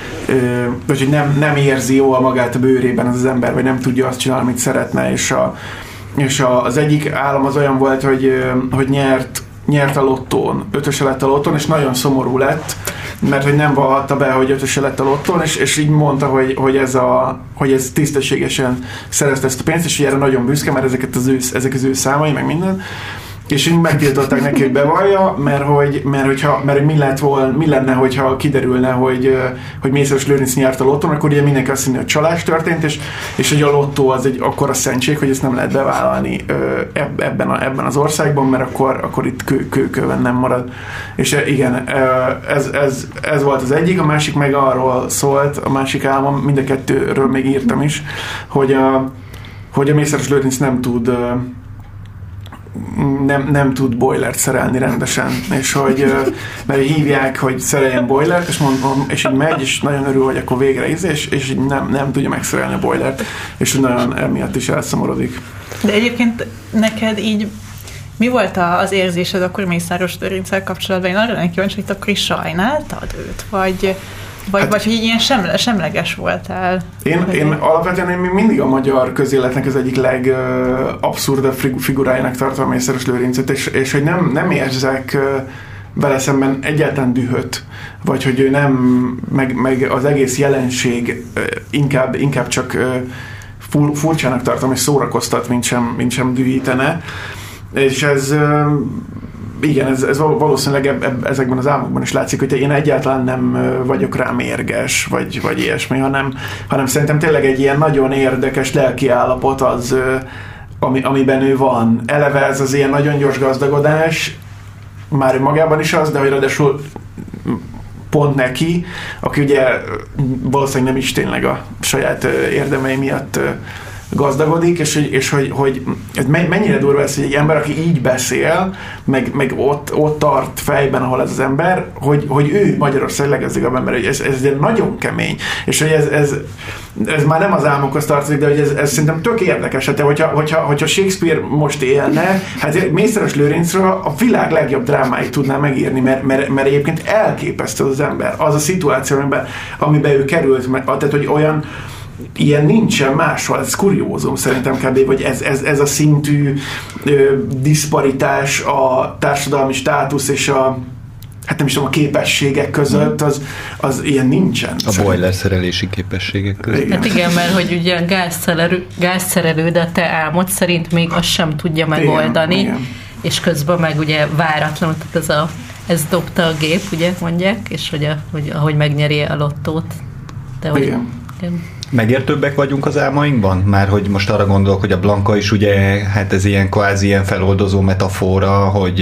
vagy hogy nem, nem érzi jól magát a bőrében az, az ember, vagy nem tud tudja azt csinálni, amit szeretne, és, a, és a, az egyik állam az olyan volt, hogy, hogy nyert, nyert a lottón, ötöse lett a lottón, és nagyon szomorú lett, mert hogy nem vallhatta be, hogy ötöse lett a lottón, és, és így mondta, hogy, hogy, ez a, hogy ez tisztességesen szerezte ezt a pénzt, és hogy erre nagyon büszke, mert ezeket az ő, ezek az ő számai, meg minden és így megtiltották neki, hogy bevallja, mert hogy, mert hogyha, mert mi, lett volna, mi lenne, hogyha kiderülne, hogy, hogy Mészáros Lőrinc nyert a lottón, akkor ugye mindenki azt hinni, hogy csalás történt, és, és hogy a lottó az egy akkora szentség, hogy ezt nem lehet bevállalni ebben, a, ebben az országban, mert akkor, akkor itt kő, kőkőben nem marad. És igen, ez, ez, ez volt az egyik, a másik meg arról szólt, a másik álmom, mind a kettőről még írtam is, hogy a, hogy a Mészáros Lőrinc nem tud nem, nem tud boilert szerelni rendesen, és hogy mert hívják, hogy szereljen boilert, és mondom, és így megy, és nagyon örül, hogy akkor végre íz, és, és így nem, nem tudja megszerelni a boilert, és nagyon emiatt is elszomorodik. De egyébként neked így mi volt az érzésed akkor Mészáros Lőrinccel kapcsolatban? Én arra lennék kíváncsi, hogy akkor is sajnáltad őt? Vagy, vagy, hát, vagy hogy ilyen semle, semleges voltál? Én, én alapvetően én mindig a magyar közéletnek az egyik legabszurdabb figurájának tartom a Mészáros Lőrincet, és, és hogy nem, nem érzek vele szemben egyáltalán dühöt, vagy hogy ő nem, meg, meg az egész jelenség inkább, inkább csak furcsának tartom, és szórakoztat, mint sem, mint sem dühítene. És ez igen, ez, ez valószínűleg eb, ezekben az álmokban is látszik, hogy én egyáltalán nem vagyok rá mérges, vagy, vagy ilyesmi, hanem, hanem szerintem tényleg egy ilyen nagyon érdekes lelki állapot az, ami, amiben ő van. Eleve ez az ilyen nagyon gyors gazdagodás, már magában is az, de hogy ráadásul pont neki, aki ugye valószínűleg nem is tényleg a saját érdemei miatt gazdagodik, és hogy, és hogy, hogy ez mennyire durva ez, hogy egy ember, aki így beszél, meg, meg ott, ott tart fejben, ahol ez az ember, hogy, hogy ő Magyarország leggazdagabb ember, hogy ez, ez nagyon kemény, és hogy ez, ez, ez már nem az álmokhoz tartozik, de hogy ez, ez szerintem tök érdekes, hát hogyha, hogyha, hogyha Shakespeare most élne, hát Mészáros Lőrincről a világ legjobb drámáit tudná megírni, mert, mert, mert egyébként elképesztő az ember, az a szituáció, amiben, amiben ő került, tehát hogy olyan ilyen nincsen máshol, ez kuriózum szerintem kb. hogy ez, ez, ez a szintű ö, diszparitás a társadalmi státusz és a hát nem is tudom, a képességek között, az, az ilyen nincsen. A boiler szerelési képességek között. Igen. Hát igen, mert hogy ugye gázszerelő, gázszerelő, de te álmod szerint még azt sem tudja megoldani, igen, igen. és közben meg ugye váratlanul, tehát ez, a, ez dobta a gép, ugye mondják, és hogy, a, hogy ahogy megnyeri a lottót. De hogy, igen. igen. Megértőbbek vagyunk az álmainkban? Már hogy most arra gondolok, hogy a Blanka is ugye, hát ez ilyen kvázi ilyen feloldozó metafora, hogy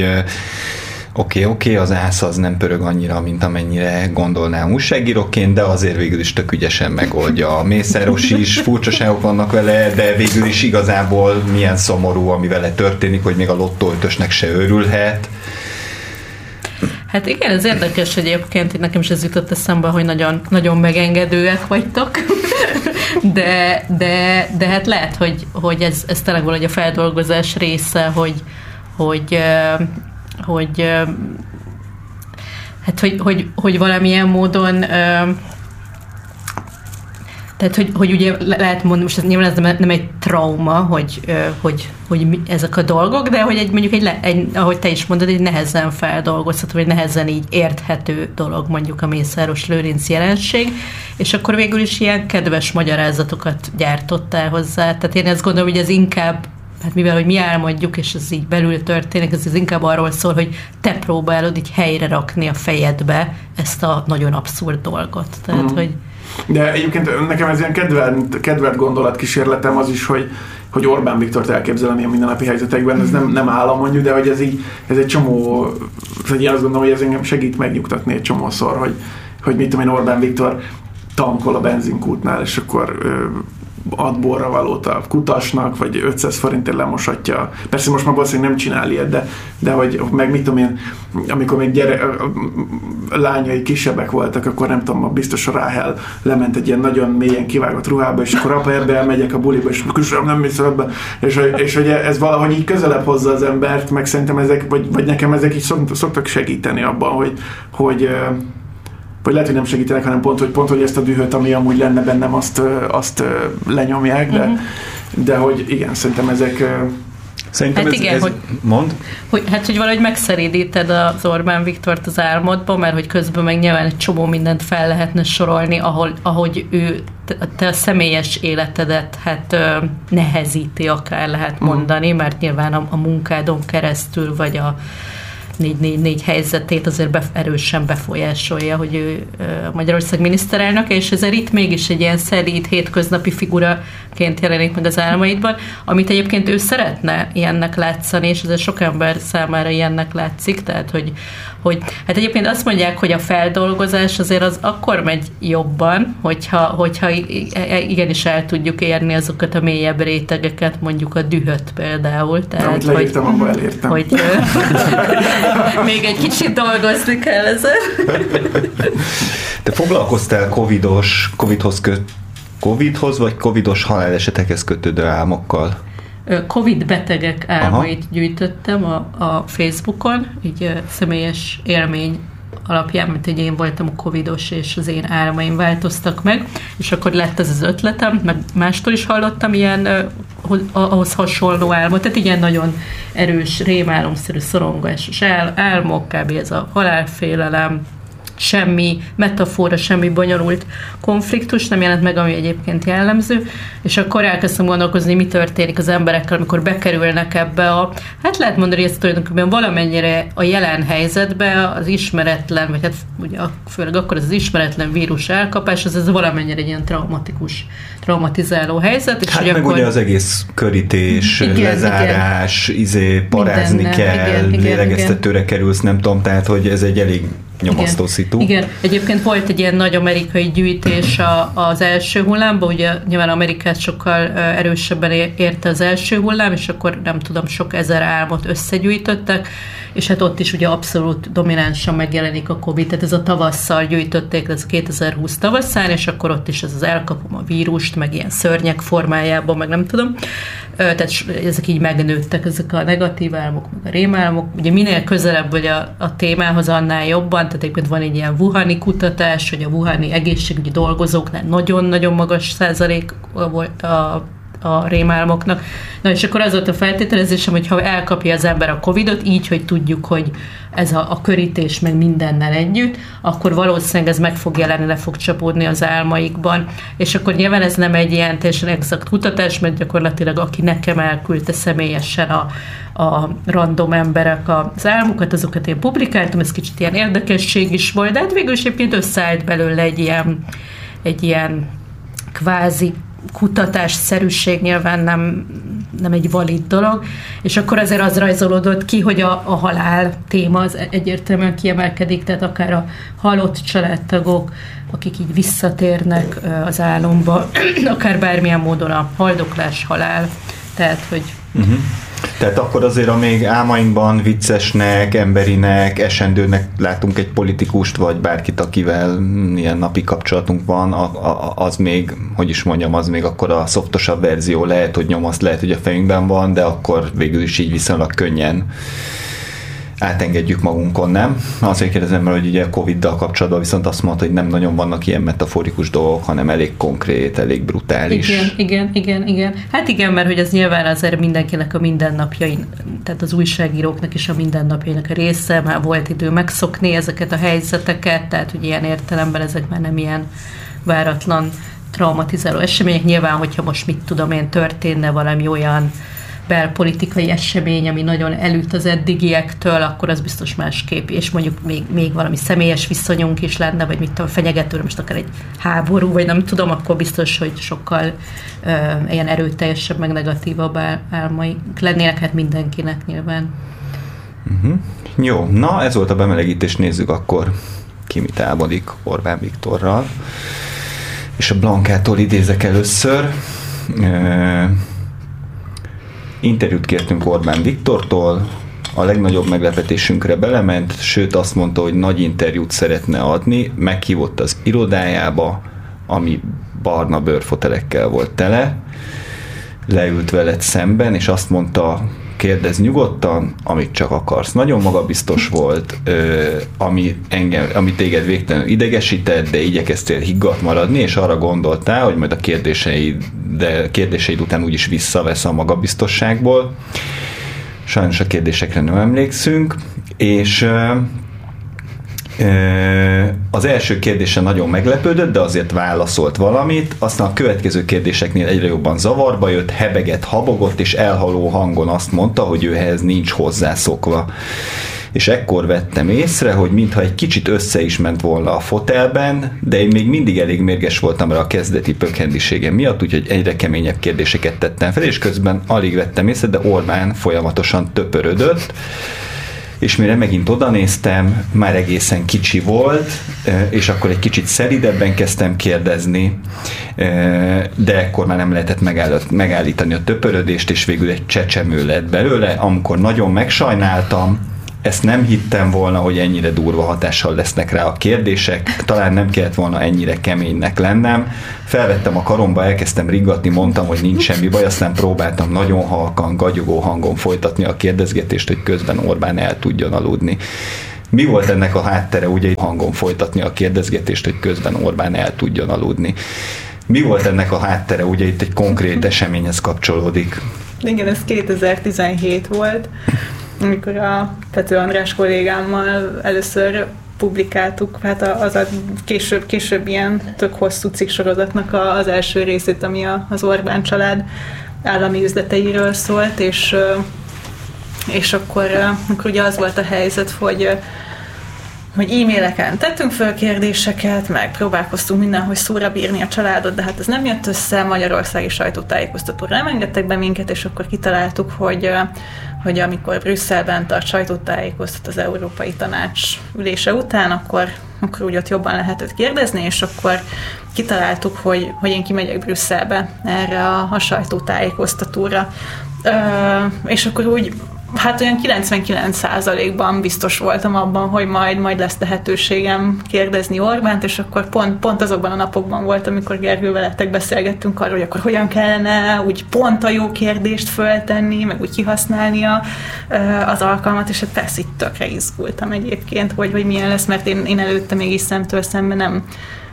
oké, okay, oké, okay, az ász az nem pörög annyira, mint amennyire gondolnám újságíróként, de azért végül is tök ügyesen megoldja. A Mészáros is, furcsaságok vannak vele, de végül is igazából milyen szomorú, ami vele történik, hogy még a lottóötösnek se örülhet. Hát igen, ez érdekes egyébként, nekem is ez jutott eszembe, hogy nagyon, nagyon megengedőek vagytok, de, de, de hát lehet, hogy, hogy ez, ez tényleg valahogy a feldolgozás része, hogy, hogy hogy hát hogy, hogy, hogy valamilyen módon tehát, hogy, hogy ugye lehet mondani, most ez nyilván ez nem, nem egy trauma, hogy, hogy, hogy ezek a dolgok, de hogy egy, mondjuk egy, egy, ahogy te is mondod, egy nehezen feldolgozható, vagy nehezen így érthető dolog mondjuk a Mészáros Lőrinc jelenség, és akkor végül is ilyen kedves magyarázatokat gyártottál hozzá. Tehát én ezt gondolom, hogy ez inkább hát mivel, hogy mi álmodjuk, és ez így belül történik, ez, ez inkább arról szól, hogy te próbálod így helyre rakni a fejedbe ezt a nagyon abszurd dolgot. Tehát, mm. hogy de egyébként nekem ez ilyen kedvelt, kedvelt gondolatkísérletem az is, hogy, hogy Orbán Viktort elképzelem ilyen mindennapi helyzetekben, ez nem, nem állam mondjuk, de hogy ez így, ez egy csomó, hogy én azt gondolom, hogy ez engem segít megnyugtatni egy csomószor, hogy, hogy mit tudom én, Orbán Viktor tankol a benzinkútnál, és akkor ad borra valót a kutasnak, vagy 500 forintért lemosatja. Persze most már valószínűleg nem csinál ilyet, de, de hogy meg mit tudom én, amikor még gyere, lányai kisebbek voltak, akkor nem tudom, biztos a Ráhel lement egy ilyen nagyon mélyen kivágott ruhába, és akkor apa ebbe elmegyek a buliba, és köszönöm, nem hiszem ebbe. És, és hogy ez valahogy így közelebb hozza az embert, meg szerintem ezek, vagy, vagy nekem ezek így szoktak segíteni abban, hogy, hogy vagy lehet, hogy nem segítenek, hanem pont, hogy pont, hogy ezt a dühöt, ami amúgy lenne bennem, azt, azt lenyomják, de, uh-huh. de hogy igen, szerintem ezek Szerintem hát ez, igen, ez, hogy, mond? Hogy, hát, hogy valahogy megszerítíted az Orbán Viktort az álmodba, mert hogy közben meg nyilván egy csomó mindent fel lehetne sorolni, ahol, ahogy ő te a személyes életedet hát nehezíti, akár lehet mhm. mondani, mert nyilván a, a munkádon keresztül, vagy a 444 helyzetét azért be, erősen befolyásolja, hogy ő Magyarország miniszterelnök, és ezért itt mégis egy ilyen szerít, hétköznapi figuraként jelenik meg az álmaidban, amit egyébként ő szeretne ilyennek látszani, és ezért sok ember számára ilyennek látszik, tehát hogy, hogy hát egyébként azt mondják, hogy a feldolgozás azért az akkor megy jobban, hogyha, hogyha igenis el tudjuk érni azokat a mélyebb rétegeket, mondjuk a dühöt például. Tehát, Amit leírtam, hogy, abban elértem. Hogy, még egy kicsit dolgozni kell ezen. Te foglalkoztál covidos, covidhoz, kö, covidhoz vagy covidos halálesetekhez kötődő álmokkal? Covid betegek álmait Aha. gyűjtöttem a, a Facebookon, így személyes élmény alapján, mint hogy én voltam a covidos, és az én álmaim változtak meg, és akkor lett ez az ötletem, meg mástól is hallottam ilyen ahhoz hasonló álmot, tehát ilyen nagyon erős, rémálomszerű szorongásos álmok, kb. ez a halálfélelem, semmi metafora, semmi bonyolult konfliktus nem jelent meg, ami egyébként jellemző, és akkor elkezdtem gondolkozni, mi történik az emberekkel, amikor bekerülnek ebbe a, hát lehet mondani, hogy ez tulajdonképpen valamennyire a jelen helyzetbe az ismeretlen, vagy hát ugye főleg akkor az ismeretlen vírus elkapás, az ez valamennyire egy ilyen traumatikus, traumatizáló helyzet. És hát meg akkor... ugye az egész körítés, igen, lezárás, igen. izé, parázni Mindenne, kell, igen, lélegeztetőre igen. kerülsz, nem tudom, tehát hogy ez egy elég nyomasztó igen, szitu. Igen, egyébként volt egy ilyen nagy amerikai gyűjtés a, az első hullámban, ugye nyilván Amerikát sokkal erősebben érte az első hullám, és akkor nem tudom, sok ezer álmot összegyűjtöttek, és hát ott is ugye abszolút dominánsan megjelenik a Covid, tehát ez a tavasszal gyűjtötték, ez 2020 tavasszán, és akkor ott is ez az elkapom a vírust, meg ilyen szörnyek formájában, meg nem tudom. Tehát ezek így megnőttek, ezek a negatív álmok, meg a rémálmok. Ugye minél közelebb vagy a, a témához, annál jobban, tehát egyébként van egy ilyen Wuhani kutatás, hogy a Wuhani egészségügyi dolgozóknál nagyon-nagyon magas százalék volt a a rémálmoknak. Na és akkor az volt a feltételezésem, hogy ha elkapja az ember a Covidot, így, hogy tudjuk, hogy ez a, a körítés meg mindennel együtt, akkor valószínűleg ez meg fog jelenni, le fog csapódni az álmaikban. És akkor nyilván ez nem egy ilyen teljesen exakt kutatás, mert gyakorlatilag aki nekem elküldte személyesen a, a random emberek az álmukat, azokat én publikáltam, ez kicsit ilyen érdekesség is volt, de hát végül is egyébként összeállt belőle egy ilyen, egy ilyen kvázi kutatásszerűség nyilván nem, nem egy valid dolog, és akkor azért az rajzolódott ki, hogy a, a halál téma az egyértelműen kiemelkedik, tehát akár a halott családtagok, akik így visszatérnek az álomba, akár bármilyen módon a haldoklás, halál, tehát hogy uh-huh. Tehát akkor azért a még álmainkban viccesnek, emberinek, esendőnek látunk egy politikust, vagy bárkit, akivel ilyen napi kapcsolatunk van, az még, hogy is mondjam, az még akkor a szoftosabb verzió lehet, hogy nyomaszt, lehet, hogy a fejünkben van, de akkor végül is így viszonylag könnyen átengedjük magunkon, nem? Azért kérdezem, mert hogy ugye Covid-dal kapcsolatban viszont azt mondta, hogy nem nagyon vannak ilyen metaforikus dolgok, hanem elég konkrét, elég brutális. Igen, igen, igen, igen. Hát igen, mert hogy az nyilván azért mindenkinek a mindennapjain, tehát az újságíróknak is a mindennapjainak a része, már volt idő megszokni ezeket a helyzeteket, tehát hogy ilyen értelemben ezek már nem ilyen váratlan traumatizáló események. Nyilván, hogyha most mit tudom én, történne valami olyan belpolitikai esemény, ami nagyon elüt az eddigiektől, akkor az biztos másképp, és mondjuk még, még valami személyes viszonyunk is lenne, vagy mit tudom, fenyegető, most akár egy háború, vagy nem tudom, akkor biztos, hogy sokkal ö, ilyen erőteljesebb, meg negatívabb álmaik lennének, hát mindenkinek nyilván. Uh-huh. Jó, na ez volt a bemelegítés, nézzük akkor ki mit álmodik Orbán Viktorral. És a Blankától idézek először. Interjút kértünk Orbán Viktortól, a legnagyobb meglepetésünkre belement, sőt azt mondta, hogy nagy interjút szeretne adni, meghívott az irodájába, ami barna bőrfotelekkel volt tele, leült veled szemben, és azt mondta, kérdez nyugodtan, amit csak akarsz. Nagyon magabiztos volt, ami, engem, ami téged végtelenül idegesített, de igyekeztél higgadt maradni, és arra gondoltál, hogy majd a kérdéseid, de kérdéseid után úgyis visszavesz a magabiztosságból. Sajnos a kérdésekre nem emlékszünk, és az első kérdése nagyon meglepődött, de azért válaszolt valamit, aztán a következő kérdéseknél egyre jobban zavarba jött, hebeget, habogott, és elhaló hangon azt mondta, hogy ő ehhez nincs hozzászokva. És ekkor vettem észre, hogy mintha egy kicsit össze is ment volna a fotelben, de én még mindig elég mérges voltam rá a kezdeti pökhendisége miatt, úgyhogy egyre keményebb kérdéseket tettem fel, és közben alig vettem észre, de Orbán folyamatosan töpörödött, és mire megint oda néztem, már egészen kicsi volt, és akkor egy kicsit szelidebben kezdtem kérdezni, de ekkor már nem lehetett megállítani a töpörödést, és végül egy csecsemő lett belőle, amikor nagyon megsajnáltam, ezt nem hittem volna, hogy ennyire durva hatással lesznek rá a kérdések, talán nem kellett volna ennyire keménynek lennem. Felvettem a karomba, elkezdtem ringatni, mondtam, hogy nincs semmi baj, aztán próbáltam nagyon halkan, gagyogó hangon folytatni a kérdezgetést, hogy közben Orbán el tudjon aludni. Mi volt ennek a háttere, ugye hangon folytatni a kérdezgetést, hogy közben Orbán el tudjon aludni? Mi volt ennek a háttere, ugye itt egy konkrét eseményhez kapcsolódik? Igen, ez 2017 volt amikor a Pető András kollégámmal először publikáltuk, hát az a később, később ilyen tök hosszú cikksorozatnak az első részét, ami az Orbán család állami üzleteiről szólt, és, és akkor, akkor ugye az volt a helyzet, hogy hogy e-maileken tettünk föl kérdéseket, meg próbálkoztunk mindenhogy szóra bírni a családot, de hát ez nem jött össze, magyarországi sajtótájékoztatóra nem engedtek be minket, és akkor kitaláltuk, hogy, hogy amikor Brüsszelben tart sajtótájékoztat az Európai Tanács ülése után, akkor, akkor úgy ott jobban lehet őt kérdezni, és akkor kitaláltuk, hogy, hogy én kimegyek Brüsszelbe erre a, a sajtótájékoztatóra. Ö, és akkor úgy hát olyan 99%-ban biztos voltam abban, hogy majd, majd lesz lehetőségem kérdezni Orbánt, és akkor pont, pont azokban a napokban volt, amikor Gergővel lettek beszélgettünk arról, hogy akkor hogyan kellene úgy pont a jó kérdést föltenni, meg úgy kihasználni a, az alkalmat, és hát persze itt tökre izgultam egyébként, hogy, hogy milyen lesz, mert én, én előtte még is szemtől szemben nem,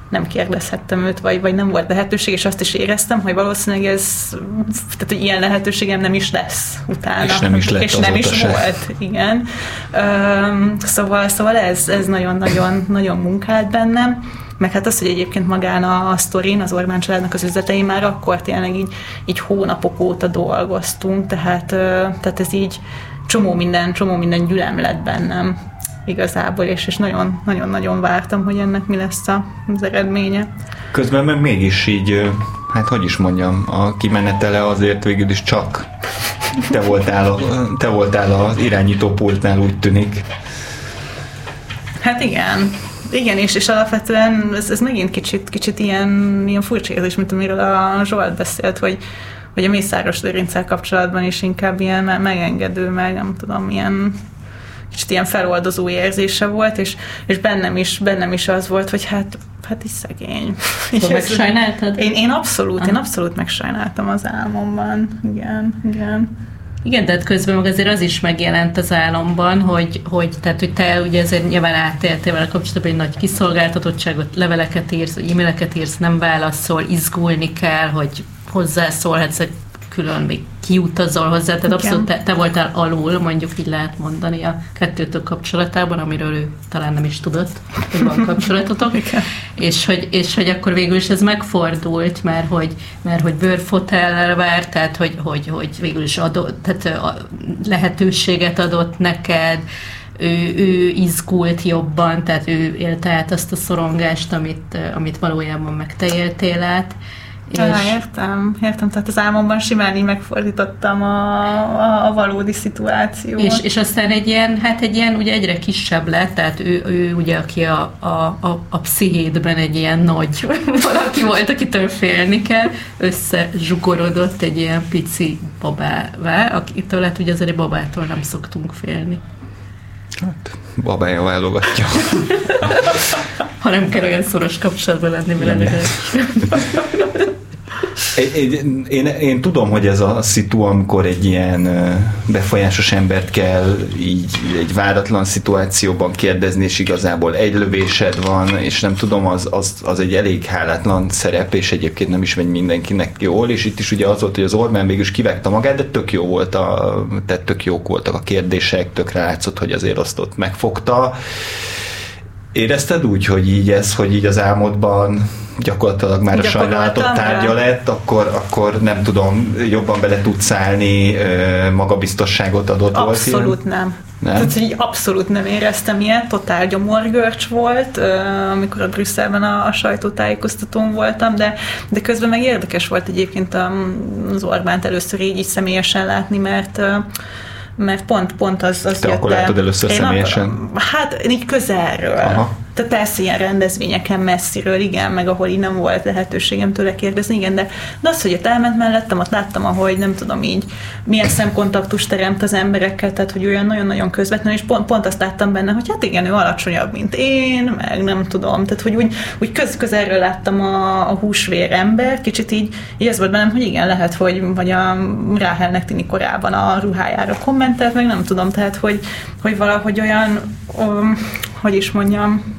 nem kérdezhettem őt, vagy, vagy nem volt lehetőség, és azt is éreztem, hogy valószínűleg ez, tehát hogy ilyen lehetőségem nem is lesz utána. És nem is lett És nem is se. volt, igen. Üm, szóval, szóval ez, ez nagyon-nagyon nagyon munkált bennem meg hát az, hogy egyébként magán a, a sztorin, az Orbán családnak az üzletei már akkor tényleg így, így hónapok óta dolgoztunk, tehát, tehát ez így csomó minden, csomó minden gyülem lett bennem igazából, és, és nagyon, nagyon-nagyon vártam, hogy ennek mi lesz a, az eredménye. Közben meg mégis így, hát hogy is mondjam, a kimenetele azért végül is csak te voltál, a, te voltál az irányító pultnál, úgy tűnik. Hát igen, igen, és, és alapvetően ez, ez megint kicsit, kicsit ilyen, ilyen furcsa érzés, mint amiről a Zsolt beszélt, hogy, hogy a Mészáros Lőrinccel kapcsolatban is inkább ilyen megengedő, meg nem tudom, ilyen kicsit ilyen feloldozó érzése volt, és, és bennem, is, bennem is az volt, hogy hát, hát is szegény. Szóval megsajnáltad? Én, én abszolút, Aha. én abszolút megsajnáltam az álmomban. Igen, igen. Igen, de hát közben meg azért az is megjelent az álomban, hogy, hogy, tehát, hogy te ugye ezért nyilván átéltél vele kapcsolatban egy nagy kiszolgáltatottságot, leveleket írsz, e-maileket írsz, nem válaszol, izgulni kell, hogy hozzászólhatsz egy külön még kiutazol hozzá, tehát abszolút te, te voltál alul, mondjuk így lehet mondani a kettőtök kapcsolatában, amiről ő talán nem is tudott, hogy van kapcsolatotok, és hogy, és hogy akkor végül is ez megfordult, mert hogy, mert hogy bőrfotellel vár, tehát hogy, hogy, hogy végül is adott, tehát lehetőséget adott neked, ő, ő izgult jobban, tehát ő élte át azt a szorongást, amit, amit valójában meg te éltél át, és... Ah, értem, értem. Tehát az álmomban simán így megfordítottam a, a, a valódi szituációt. És, és aztán egy ilyen, hát egy ilyen ugye egyre kisebb lett, tehát ő, ő ugye, aki a, a, a, a pszichétben egy ilyen nagy valaki volt, akitől félni kell, összezsugorodott egy ilyen pici babává, akitől hát ugye azért egy babától nem szoktunk félni. Hát, babája válogatja. ha nem kell olyan szoros kapcsolatban lenni vele. Én, én, tudom, hogy ez a szitu, amikor egy ilyen befolyásos embert kell így egy váratlan szituációban kérdezni, és igazából egy lövésed van, és nem tudom, az, az, az egy elég hálátlan szerep, és egyébként nem is megy mindenkinek jól, és itt is ugye az volt, hogy az Orbán végül is kivegte magát, de tök jó volt, a, tehát tök jók voltak a kérdések, tökre látszott, hogy azért azt ott megfogta. Érezted úgy, hogy így ez, hogy így az álmodban gyakorlatilag már a sajnálatot tárgya lett, akkor, akkor nem tudom, jobban bele tudsz állni, magabiztosságot adott volt Abszolút nem. Nem? Tehát, hogy abszolút nem éreztem ilyet, totál gyomorgörcs volt, amikor a Brüsszelben a, a sajtótájékoztatón voltam, de, de közben meg érdekes volt egyébként az Orbánt először így, így személyesen látni, mert mert pont, pont az, az Te akkor láttad először személyesen? Ak- hát így közelről. Aha. Tehát persze ilyen rendezvényeken messziről, igen, meg ahol így nem volt lehetőségem tőle kérdezni, igen, de, de az, hogy ott elment mellettem, ott láttam, ahogy nem tudom így, milyen szemkontaktus teremt az emberekkel, tehát hogy olyan nagyon-nagyon közvetlenül, és pont, pont azt láttam benne, hogy hát igen, ő alacsonyabb, mint én, meg nem tudom, tehát hogy úgy, úgy köz, közelről láttam a, a húsvér ember, kicsit így, így ez volt bennem, hogy igen, lehet, hogy vagy a Ráhelnek Tini korában a ruhájára kommentelt, meg nem tudom, tehát hogy, hogy valahogy olyan, um, hogy is mondjam,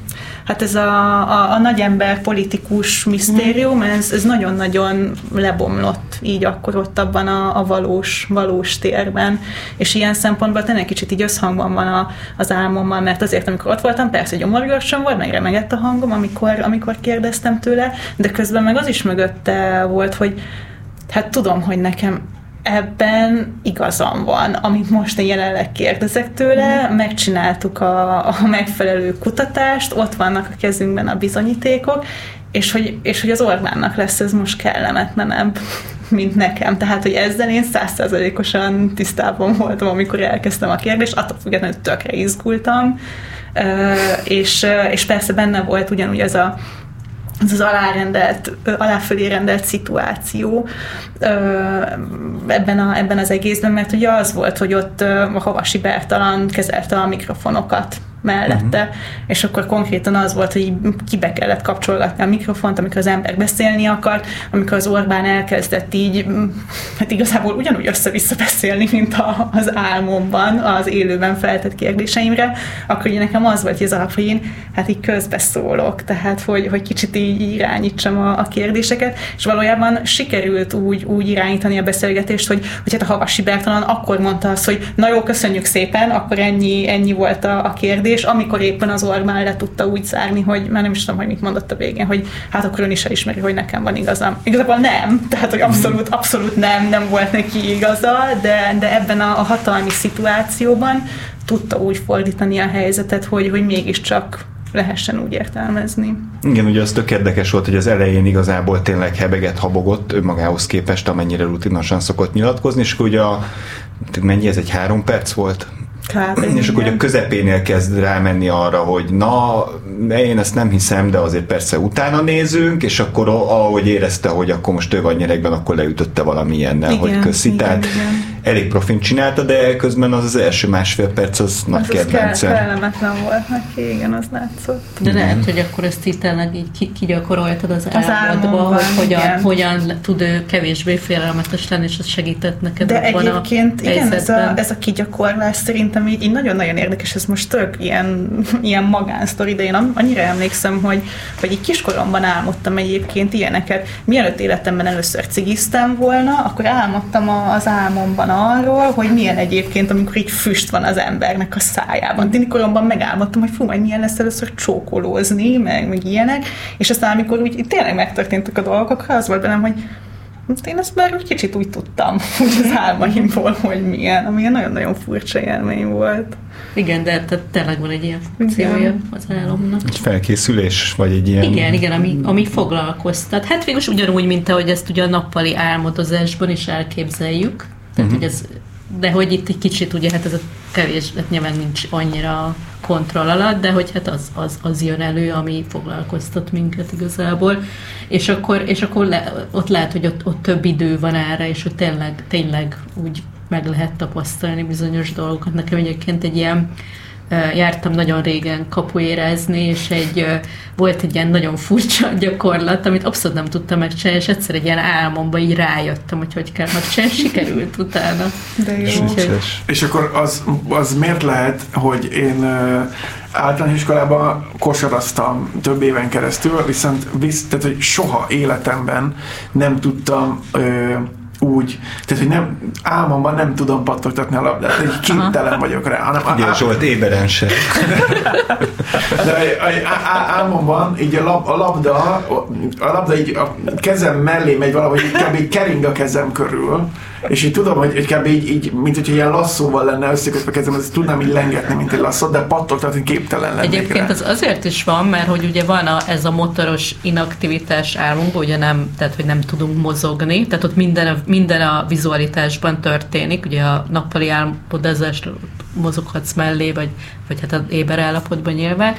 hát ez a, a, a nagyember politikus misztérium, ez, ez nagyon-nagyon lebomlott így akkor ott abban a, a valós, valós térben. És ilyen szempontból tényleg kicsit így összhangban van a, az álmommal, mert azért, amikor ott voltam, persze gyomorgörcsön volt, meg remegett a hangom, amikor, amikor kérdeztem tőle, de közben meg az is mögötte volt, hogy hát tudom, hogy nekem ebben igazam van, amit most én jelenleg kérdezek tőle, megcsináltuk a, a megfelelő kutatást, ott vannak a kezünkben a bizonyítékok, és hogy, és hogy az Orbánnak lesz ez most kellemetlenebb, mint nekem. Tehát, hogy ezzel én százszerzalékosan tisztában voltam, amikor elkezdtem a kérdést, attól függetlenül tökre izgultam, és, és persze benne volt ugyanúgy ez a ez az alárendelt, aláfölé rendelt szituáció ebben, a, ebben az egészben, mert ugye az volt, hogy ott a Havasi Bertalan kezelte a mikrofonokat mellette, uh-huh. és akkor konkrétan az volt, hogy kibe kellett kapcsolgatni a mikrofont, amikor az ember beszélni akart, amikor az Orbán elkezdett így, hát igazából ugyanúgy össze-vissza beszélni, mint a, az álmomban, az élőben feltett kérdéseimre, akkor ugye nekem az volt, az alap, hogy én hát így közbeszólok, tehát hogy, hogy kicsit így irányítsam a, a kérdéseket, és valójában sikerült úgy, úgy irányítani a beszélgetést, hogy, hogy hát a Havasi Bertalan akkor mondta azt, hogy na jó, köszönjük szépen, akkor ennyi, ennyi volt a, a kérdés, kérdés, amikor éppen az Orbán le tudta úgy zárni, hogy már nem is tudom, hogy mit mondott a végén, hogy hát akkor ön is elismeri, hogy nekem van igazam. Igazából nem, tehát hogy abszolút, abszolút nem, nem volt neki igaza, de, de ebben a, a hatalmi szituációban tudta úgy fordítani a helyzetet, hogy, hogy mégiscsak lehessen úgy értelmezni. Igen, ugye az tök érdekes volt, hogy az elején igazából tényleg hebeget habogott önmagához képest, amennyire rutinosan szokott nyilatkozni, és akkor ugye a, mennyi ez egy három perc volt? Kb. És akkor ugye a közepénél kezd rámenni arra, hogy na, én ezt nem hiszem, de azért persze utána nézünk, és akkor ahogy érezte, hogy akkor most ő van nyerekben, akkor leütötte valamilyennel, igen, hogy köszi. Igen, Tehát igen. Elég profin csinálta, de közben az az első másfél perc az, az nagy kedvence. Az kellemetlen volt neki, igen, az látszott. De lehet, hogy akkor ezt itt tényleg így kigyakoroltad az, az álmodba, hogy hogyan, hogyan tud ő kevésbé félelmetes lenni, és az segített neked De egyébként a igen, ez a, ez a kigyakorlás szerintem szerintem így, így nagyon-nagyon érdekes, ez most tök ilyen, ilyen magánsztori, de én annyira emlékszem, hogy, hogy így kiskoromban álmodtam egyébként ilyeneket. Mielőtt életemben először cigiztem volna, akkor álmodtam az álmomban arról, hogy milyen egyébként, amikor így füst van az embernek a szájában. Tini koromban megálmodtam, hogy fú, majd milyen lesz először csókolózni, meg, meg ilyenek, és aztán amikor úgy tényleg megtörténtek a dolgok, az volt bennem, hogy Hát én ezt már kicsit úgy tudtam, úgy az álmaimból, hogy milyen, ami nagyon-nagyon furcsa élmény volt. Igen, de te, tényleg van egy ilyen funkciója az álomnak. Egy felkészülés, vagy egy ilyen... Igen, igen, ami, ami foglalkoztat. Hát végül ugyanúgy, mint ahogy ezt ugye a nappali álmodozásban is elképzeljük. Tehát, uh-huh. hogy ez, de hogy itt egy kicsit ugye, hát ez a kevés, hát nyilván nincs annyira kontroll alatt, de hogy hát az, az, az jön elő, ami foglalkoztat minket igazából. És akkor, és akkor le, ott lehet, hogy ott, ott több idő van erre, és hogy tényleg, tényleg úgy meg lehet tapasztalni bizonyos dolgokat. Nekem egyébként egy ilyen jártam nagyon régen kapuérezni, és egy, volt egy ilyen nagyon furcsa gyakorlat, amit abszolút nem tudtam megcsinálni, és egyszer egy ilyen álmomba így rájöttem, hogy hogy kell megcsinálni, sikerült utána. De jó. Úgyhogy... És akkor az, az miért lehet, hogy én általános iskolában kosaraztam több éven keresztül, viszont visz, tehát, hogy soha életemben nem tudtam ö, úgy, tehát hogy nem, álmomban nem tudom pattogtatni a labdát, hogy képtelen vagyok rá. Hanem Ugye á, Zsolt éberen se. De álmomban így a, lab, a labda, a labda így a kezem mellé megy valahogy, így kb. így kering a kezem körül, és így tudom, hogy, hogy kb. Így, így, mint hogyha ilyen lasszóval lenne összekötve kezem, ezt tudnám így lengetni, mint egy lasszót, de pattog, hogy képtelen lennék Egyébként rá. az azért is van, mert hogy ugye van a, ez a motoros inaktivitás álmunkban, ugye nem, tehát hogy nem tudunk mozogni, tehát ott minden a, minden a vizualitásban történik, ugye a nappali álmodozás mozoghatsz mellé, vagy, vagy hát az éber állapotban nyilván,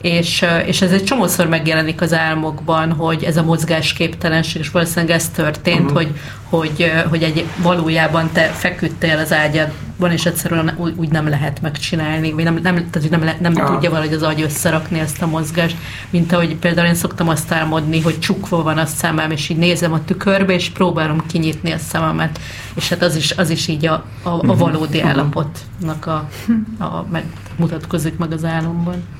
és, és ez egy csomószor megjelenik az álmokban, hogy ez a mozgásképtelenség, és valószínűleg ez történt, uh-huh. hogy, hogy, hogy egy, valójában te feküdtél az ágyadban, és egyszerűen úgy, úgy nem lehet megcsinálni, vagy nem, nem, tehát nem, nem uh-huh. tudja valahogy az agy összerakni ezt a mozgást, mint ahogy például én szoktam azt álmodni, hogy csukva van a szemem, és így nézem a tükörbe, és próbálom kinyitni a szememet, és hát az is, az is így a, a, a mhm. valódi uh-huh. állapotnak a, a, meg, mutatkozik meg az álomban.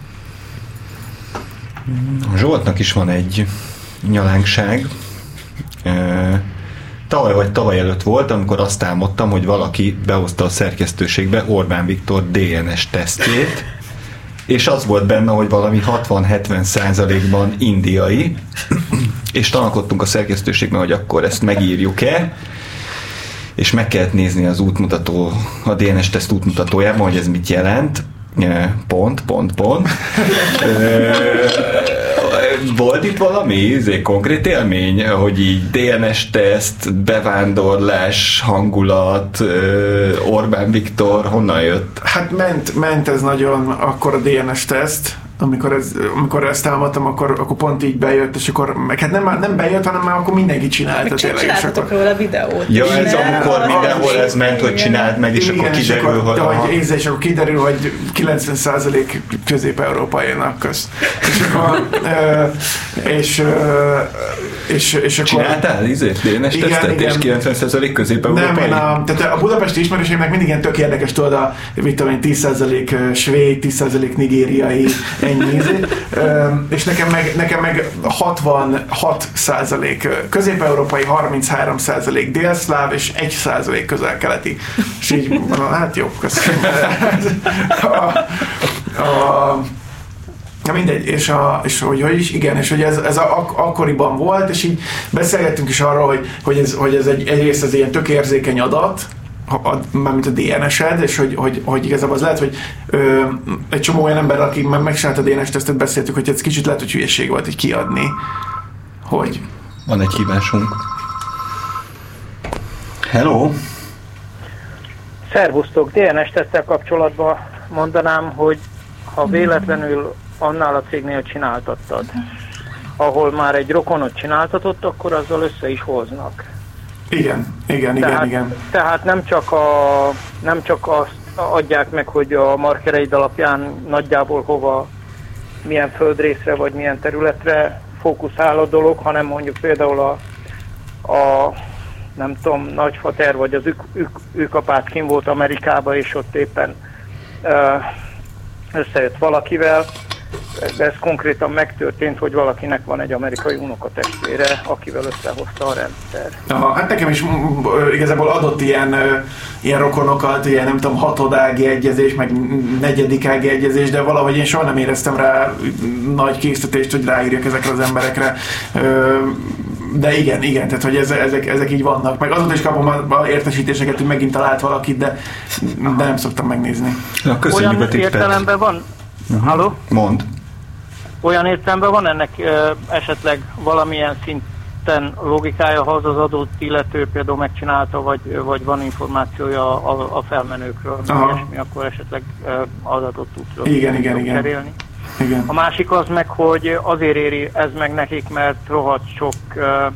Zsoltnak is van egy nyalánkság. Tavaly vagy tavaly előtt volt, amikor azt álmodtam, hogy valaki behozta a szerkesztőségbe Orbán Viktor DNS tesztjét, és az volt benne, hogy valami 60-70 százalékban indiai, és tanakodtunk a szerkesztőségben, hogy akkor ezt megírjuk-e, és meg kellett nézni az útmutató, a DNS teszt útmutatójában, hogy ez mit jelent, pont, pont, pont. Volt itt valami izé, konkrét élmény, hogy így DNS teszt, bevándorlás, hangulat, Orbán Viktor, honnan jött? Hát ment, ment ez nagyon akkor a DNS teszt, amikor, ez, amikor ezt támadtam, akkor, akkor pont így bejött, és akkor, meg hát nem, nem bejött, hanem már akkor mindenki csinálta meg tényleg. Csináltatok akkor... róla videót. Ja, ez amikor mindenhol ez ment, hogy csináld meg, és igen, akkor kiderül, és akkor, hogy... hogy észre, és akkor kiderül, hogy 90% közép-európainak közt. És akkor, és, és, és akkor... Csináltál izét, DNS tesztet, és 90% közép-európai? Nem, én a, tehát a budapesti ismerőségnek mindig ilyen tök érdekes, tudod, a, mit tudom én, 10% svéd, 10% nigériai, ennyi izé. És nekem meg, nekem meg 66 százalék közép-európai, 33 százalék délszláv, és 1 százalék közel-keleti. És így mondom, hát jó, köszönöm. A, a, Ja, mindegy, és, a, és hogy, hogy is, igen, és hogy ez, ez a, ak- akkoriban volt, és így beszélgettünk is arról, hogy, hogy ez, hogy ez egy, egyrészt ez ilyen tök érzékeny adat, mármint a DNS-ed, és hogy, hogy, hogy igazából az lehet, hogy ö, egy csomó olyan ember, aki már megcsinálta a DNS tesztet, beszéltük, hogy ez kicsit lehet, hogy hülyeség volt így kiadni, hogy... Van egy hívásunk. Hello! Szervusztok! DNS tesztel kapcsolatban mondanám, hogy ha véletlenül annál a cégnél csináltattad, ahol már egy rokonot csináltatott, akkor azzal össze is hoznak. Igen, igen, igen, tehát, igen. Tehát nem csak, a, nem csak azt adják meg, hogy a markereid alapján nagyjából hova, milyen földrészre vagy milyen területre fókuszál a dolog, hanem mondjuk például a, a nem tudom, nagyfater vagy az ük, ük, ükapát kim volt Amerikába, és ott éppen összejött valakivel, de ez konkrétan megtörtént, hogy valakinek van egy amerikai unokatestvére, akivel összehozta a rendszer. Aha, hát nekem is igazából adott ilyen, ilyen rokonokat, ilyen nem tudom, hatodági egyezés, meg negyedikági egyezés, de valahogy én soha nem éreztem rá nagy készítést, hogy ráírjak ezekre az emberekre. De igen, igen, tehát hogy ezek, ezek így vannak. Meg azóta is kapom a értesítéseket, hogy megint talált valakit, de, de nem szoktam megnézni. Na, köszönjük Olyan a tippet. értelemben van. Halló? Mond. Olyan értelemben van ennek ö, esetleg valamilyen szinten logikája, ha az az adott illető például megcsinálta, vagy, vagy van információja a, a felmenőkről, ilyesmi, akkor esetleg ö, adatot tud igen, igen, igen. cserélni. Igen. A másik az meg, hogy azért éri ez meg nekik, mert rohadt sok ö,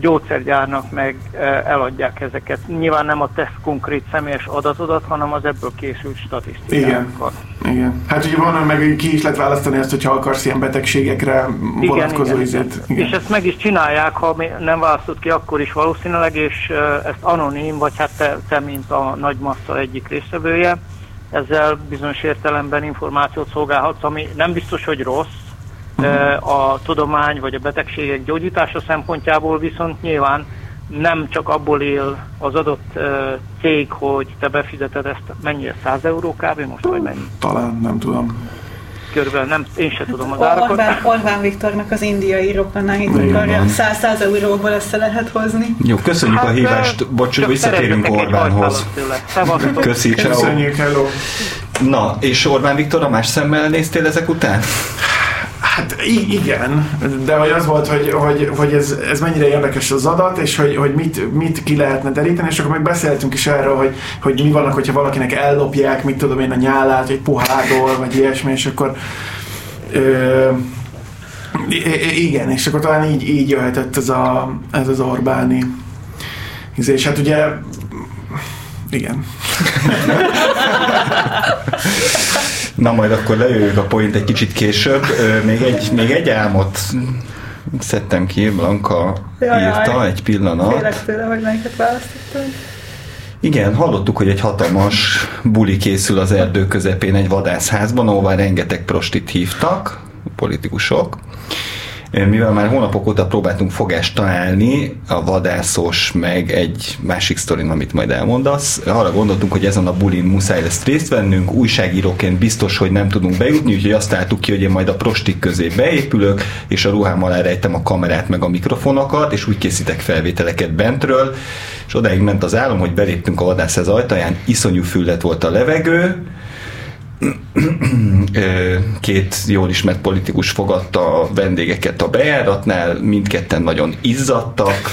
gyógyszergyárnak meg eladják ezeket. Nyilván nem a teszt konkrét személyes adatodat, hanem az ebből készült statisztikákat. Igen. Igen. Hát ugye van, meg ki is lehet választani ezt, hogyha akarsz ilyen betegségekre vonatkozó igen, igen, igen. igen. És ezt meg is csinálják, ha nem választod ki, akkor is valószínűleg, és ezt anonim, vagy hát te, te mint a nagy massza egyik részevője, ezzel bizonyos értelemben információt szolgálhatsz, ami nem biztos, hogy rossz, a tudomány vagy a betegségek gyógyítása szempontjából viszont nyilván nem csak abból él az adott cég, hogy te befizeted ezt, mennyire 100 euró kb. most, vagy mennyi? Talán, nem tudom. Körülbelül nem, én sem tudom az árakat. Orbán, Orbán Viktornak az indiai rokonait akarja 100 euróból össze lehet hozni. Jó, köszönjük hát, a hívást, bocs, visszatérünk Orbánhoz. Köszi, Köszönjük, hello. Na, és Orbán Viktor, a más szemmel néztél ezek után? Hát igen, de hogy az volt, hogy, hogy, hogy ez, ez mennyire érdekes az adat, és hogy, hogy mit, mit ki lehetne deríteni, és akkor meg beszéltünk is erről, hogy, hogy mi vannak, hogyha valakinek ellopják, mit tudom én, a nyálát, egy puhádól, vagy ilyesmi, és akkor ö, igen, és akkor talán így, így jöhetett ez, a, ez az Orbáni és hát ugye igen. Na majd akkor lejöjjük a point egy kicsit később. Még egy, még egy álmot szedtem ki, Blanka Jaj, írta, egy pillanat. Félek tőle, hogy melyiket választottam. Igen, hallottuk, hogy egy hatalmas buli készül az erdő közepén egy vadászházban, ahol rengeteg prostit hívtak, politikusok. Mivel már hónapok óta próbáltunk fogást találni, a vadászos, meg egy másik sztorin, amit majd elmondasz, arra gondoltunk, hogy ezen a bulin muszáj lesz részt vennünk, újságíróként biztos, hogy nem tudunk bejutni, úgyhogy azt álltuk ki, hogy én majd a prostik közé beépülök, és a ruhám alá rejtem a kamerát meg a mikrofonokat, és úgy készítek felvételeket bentről, és odáig ment az álom, hogy beléptünk a vadászház ajtaján, iszonyú füllet volt a levegő, két jól ismert politikus fogadta a vendégeket a bejáratnál, mindketten nagyon izzadtak,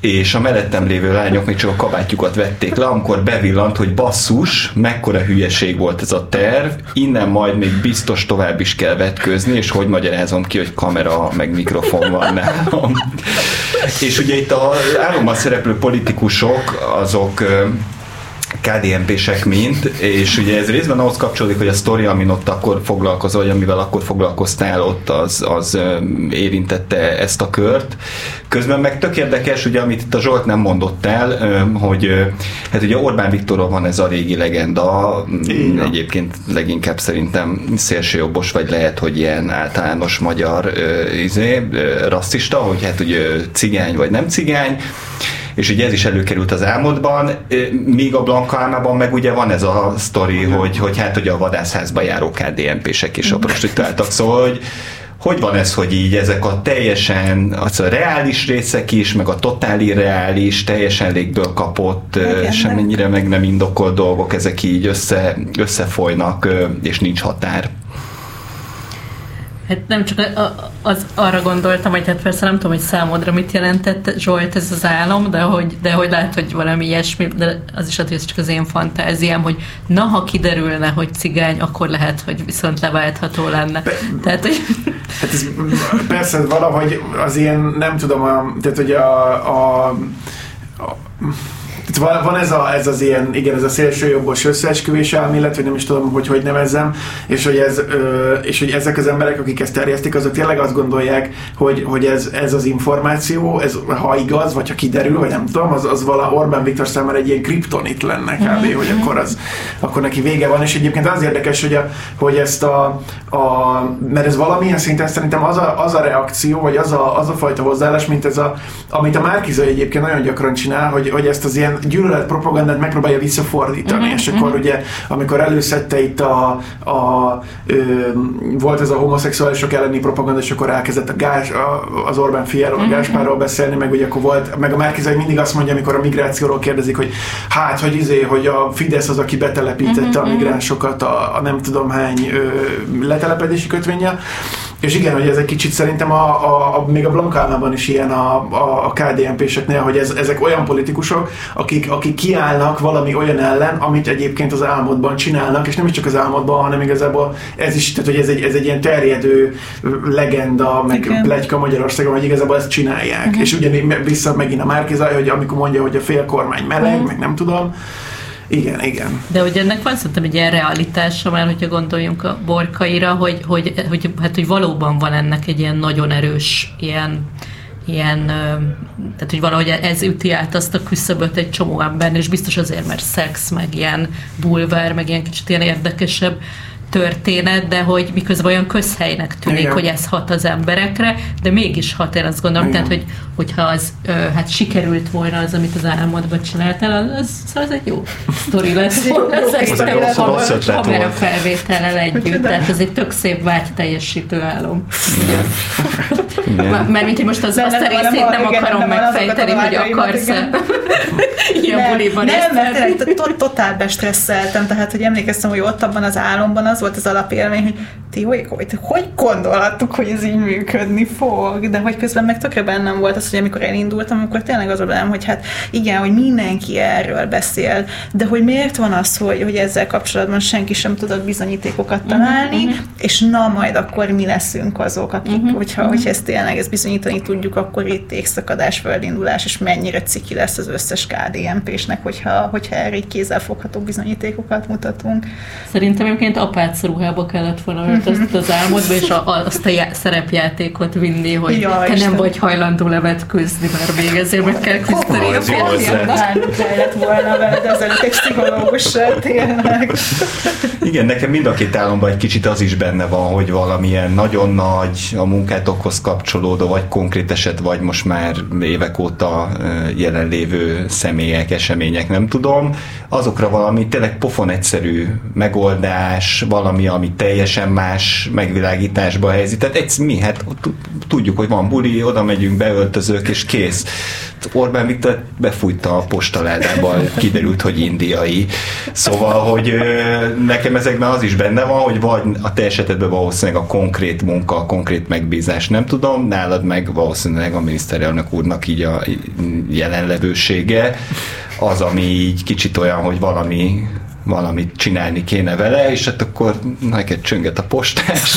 és a mellettem lévő lányok még csak a kabátjukat vették le, amikor bevillant, hogy basszus, mekkora hülyeség volt ez a terv, innen majd még biztos tovább is kell vetkőzni, és hogy magyarázom ki, hogy kamera meg mikrofon van nálam. és ugye itt a álomban szereplő politikusok, azok KDNP-sek mint, és ugye ez részben ahhoz kapcsolódik, hogy a sztori, amin ott akkor foglalkozol, vagy amivel akkor foglalkoztál ott, az, az érintette ezt a kört. Közben meg tök érdekes, ugye, amit itt a Zsolt nem mondott el, hogy hát ugye Orbán Viktorról van ez a régi legenda, Igen. egyébként leginkább szerintem szélsőjobbos, vagy lehet, hogy ilyen általános magyar izé, rasszista, hogy hát ugye cigány vagy nem cigány, és ugye ez is előkerült az álmodban, míg a Blanka álmában meg ugye van ez a sztori, hogy, hogy hát ugye a vadászházba járó KDNP-sek és a prostituáltak, szóval hogy hogy van ez, hogy így ezek a teljesen az a reális részek is, meg a totál irreális, teljesen légből kapott, Igen, semmennyire meg nem indokolt dolgok, ezek így össze, összefolynak, és nincs határ. Hát nem csak az, arra gondoltam, hogy hát persze nem tudom, hogy számodra mit jelentett Zsolt ez az álom, de hogy, de hogy lehet, hogy valami ilyesmi, de az is lehet, hogy ez csak az én fantáziám, hogy na, ha kiderülne, hogy cigány, akkor lehet, hogy viszont leváltható lenne. Be, tehát, hogy... Hát ez persze valahogy az ilyen, nem tudom, a, tehát hogy a, a, a itt van, van ez, a, ez az ilyen, igen, ez a szélsőjobbos összeesküvés elmélet, vagy nem is tudom, hogy hogy nevezzem, és hogy, ez, ö, és hogy ezek az emberek, akik ezt terjesztik, azok tényleg azt gondolják, hogy, hogy ez, ez az információ, ez ha igaz, vagy ha kiderül, vagy nem tudom, az, az vala Orbán Viktor számára egy ilyen kriptonit lenne kb., mm-hmm. hogy akkor, az, akkor neki vége van, és egyébként az érdekes, hogy, a, hogy ezt a, a, mert ez valamilyen szinten szerintem az a, az a reakció, vagy az a, az a fajta hozzáállás, mint ez a, amit a Márkiza egyébként nagyon gyakran csinál, hogy, hogy ezt az ilyen gyűlölet propagandát megpróbálja visszafordítani, uh-huh, és akkor uh-huh. ugye, amikor előszette itt a, a ö, volt ez a homoszexuálisok elleni propaganda, és akkor elkezdett a gás, a, az Orbán fiáról, uh-huh. a Gáspárról beszélni, meg ugye akkor volt, meg a Márkizai mindig azt mondja, amikor a migrációról kérdezik, hogy hát, hogy izé, hogy a Fidesz az, aki betelepítette uh-huh, a migránsokat a, a nem tudom hány ö, letelepedési kötvénye, és igen, hogy ez egy kicsit szerintem a, a, a még a Blankálmában is ilyen a, a, a KDNP-seknél, hogy ez, ezek olyan politikusok, akik, akik kiállnak valami olyan ellen, amit egyébként az álmodban csinálnak, és nem is csak az álmodban, hanem igazából ez is, tehát hogy ez egy, ez egy ilyen terjedő legenda, meg plegyka Magyarországon, hogy igazából ezt csinálják. Uh-huh. És ugyanígy vissza megint a Márkizaj, hogy amikor mondja, hogy a félkormány meleg, uh-huh. meg nem tudom, igen, igen. De hogy ennek van szerintem egy ilyen realitása, mert hogyha gondoljunk a borkaira, hogy, hogy, hogy, hát, hogy valóban van ennek egy ilyen nagyon erős ilyen ilyen, tehát hogy valahogy ez üti át azt a küszöböt egy csomó embernél, és biztos azért, mert szex, meg ilyen bulvár, meg ilyen kicsit ilyen érdekesebb történet, de hogy miközben olyan közhelynek tűnik, Igen. hogy ez hat az emberekre, de mégis hat, én azt gondolom, Igen. tehát, hogy, hogyha az hát sikerült volna az, amit az álmodban csináltál, az, az, az egy jó sztori lesz. Volna, ez egy rossz kamera felvétellel együtt, tehát ez egy tök szép vágy teljesítő álom. Mert mint hogy most az azt a részét nem akarom megfejteni, hogy akarsz-e ilyen buliban Nem, mert totál bestresszeltem, tehát hogy emlékeztem, hogy ott abban az álomban az volt az alapélmény, hogy ti hogy, hogy, hogy gondolhattuk, hogy ez így működni fog, de hogy közben meg tökre bennem volt az, hogy amikor elindultam, akkor tényleg az a bennem, hogy hát igen, hogy mindenki erről beszél, de hogy miért van az, hogy, hogy ezzel kapcsolatban senki sem tudott bizonyítékokat mhm, találni, uh-huh, és na majd akkor mi leszünk azok, akik, uh-huh, hogyha, uh-huh. hogyha ezt tényleg ezt bizonyítani tudjuk, akkor itt égszakadás, földindulás, és mennyire ciki lesz az összes KDNP-snek, hogyha, hogyha erre így kézzelfogható bizonyítékokat mutatunk. Szerintem egyébként apác ruhába kellett volna beköltöztet az álmodba, és a, azt a já- szerepjátékot vinni, hogy Ja, te nem vagy hajlandó levetkőzni, mert még ezért meg kell küzdeni ez jó kellett volna veled ezelőtt egy pszichológussal, tényleg. Igen, nekem mind a két álomban egy kicsit az is benne van, hogy valamilyen nagyon nagy, a munkátokhoz kapcsolódó, vagy konkrét eset, vagy most már évek óta jelenlévő személyek, események, nem tudom, azokra valami tényleg pofon egyszerű megoldás, valami, ami teljesen más megvilágításba helyezi. Tehát egy, mi, hát tudjuk, hogy van buli, oda megyünk, beöltözők, és kész. Orbán Viktor befújta a postaládába, kiderült, hogy indiai. Szóval, hogy nekem ezekben az is benne van, hogy vagy a te esetedben valószínűleg a konkrét munka, a konkrét megbízás, nem tudom, nálad meg valószínűleg a miniszterelnök úrnak így a jelenlevősége, az, ami így kicsit olyan, hogy valami valamit csinálni kéne vele, és hát akkor neked csönget a postás.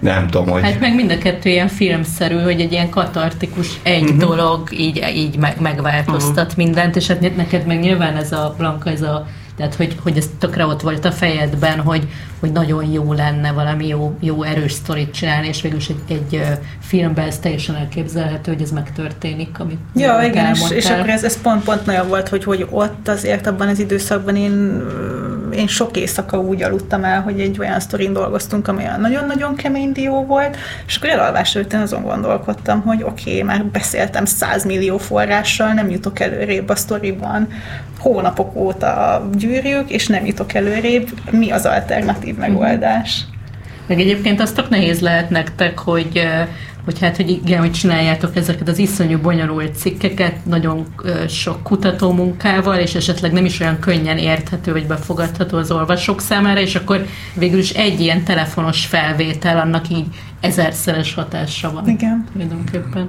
Nem tudom, hogy... Hát meg mind a kettő ilyen filmszerű, hogy egy ilyen katartikus egy uh-huh. dolog így, így meg, megváltoztat uh-huh. mindent, és hát neked meg nyilván ez a Blanka, ez a tehát, hogy, hogy ez tökre ott volt a fejedben, hogy, hogy nagyon jó lenne valami jó, jó erős sztorit csinálni, és végülis egy, egy filmben ez teljesen elképzelhető, hogy ez megtörténik, amit Ja, igen, és, elmondtál. és akkor ez, ez pont, pont olyan volt, hogy, hogy ott azért abban az időszakban én, én sok éjszaka úgy aludtam el, hogy egy olyan sztorin dolgoztunk, ami nagyon-nagyon kemény dió volt, és akkor elalvás előtt én azon gondolkodtam, hogy oké, okay, már beszéltem 100 millió forrással, nem jutok előrébb a sztoriban, hónapok óta gyűrjük, és nem jutok előrébb, mi az alternatív megoldás? Meg egyébként az tök nehéz lehet nektek, hogy, hogy hát, hogy igen, hogy csináljátok ezeket az iszonyú bonyolult cikkeket, nagyon sok kutató munkával, és esetleg nem is olyan könnyen érthető, vagy befogadható az olvasók számára, és akkor végül is egy ilyen telefonos felvétel, annak így ezerszeres hatása van. Igen. Tulajdonképpen.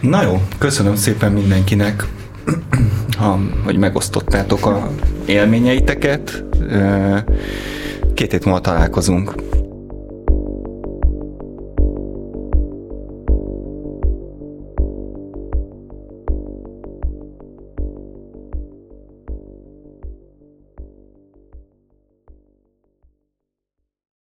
Na jó, köszönöm szépen mindenkinek, ha, hogy megosztottátok a élményeiteket. Két hét múlva találkozunk.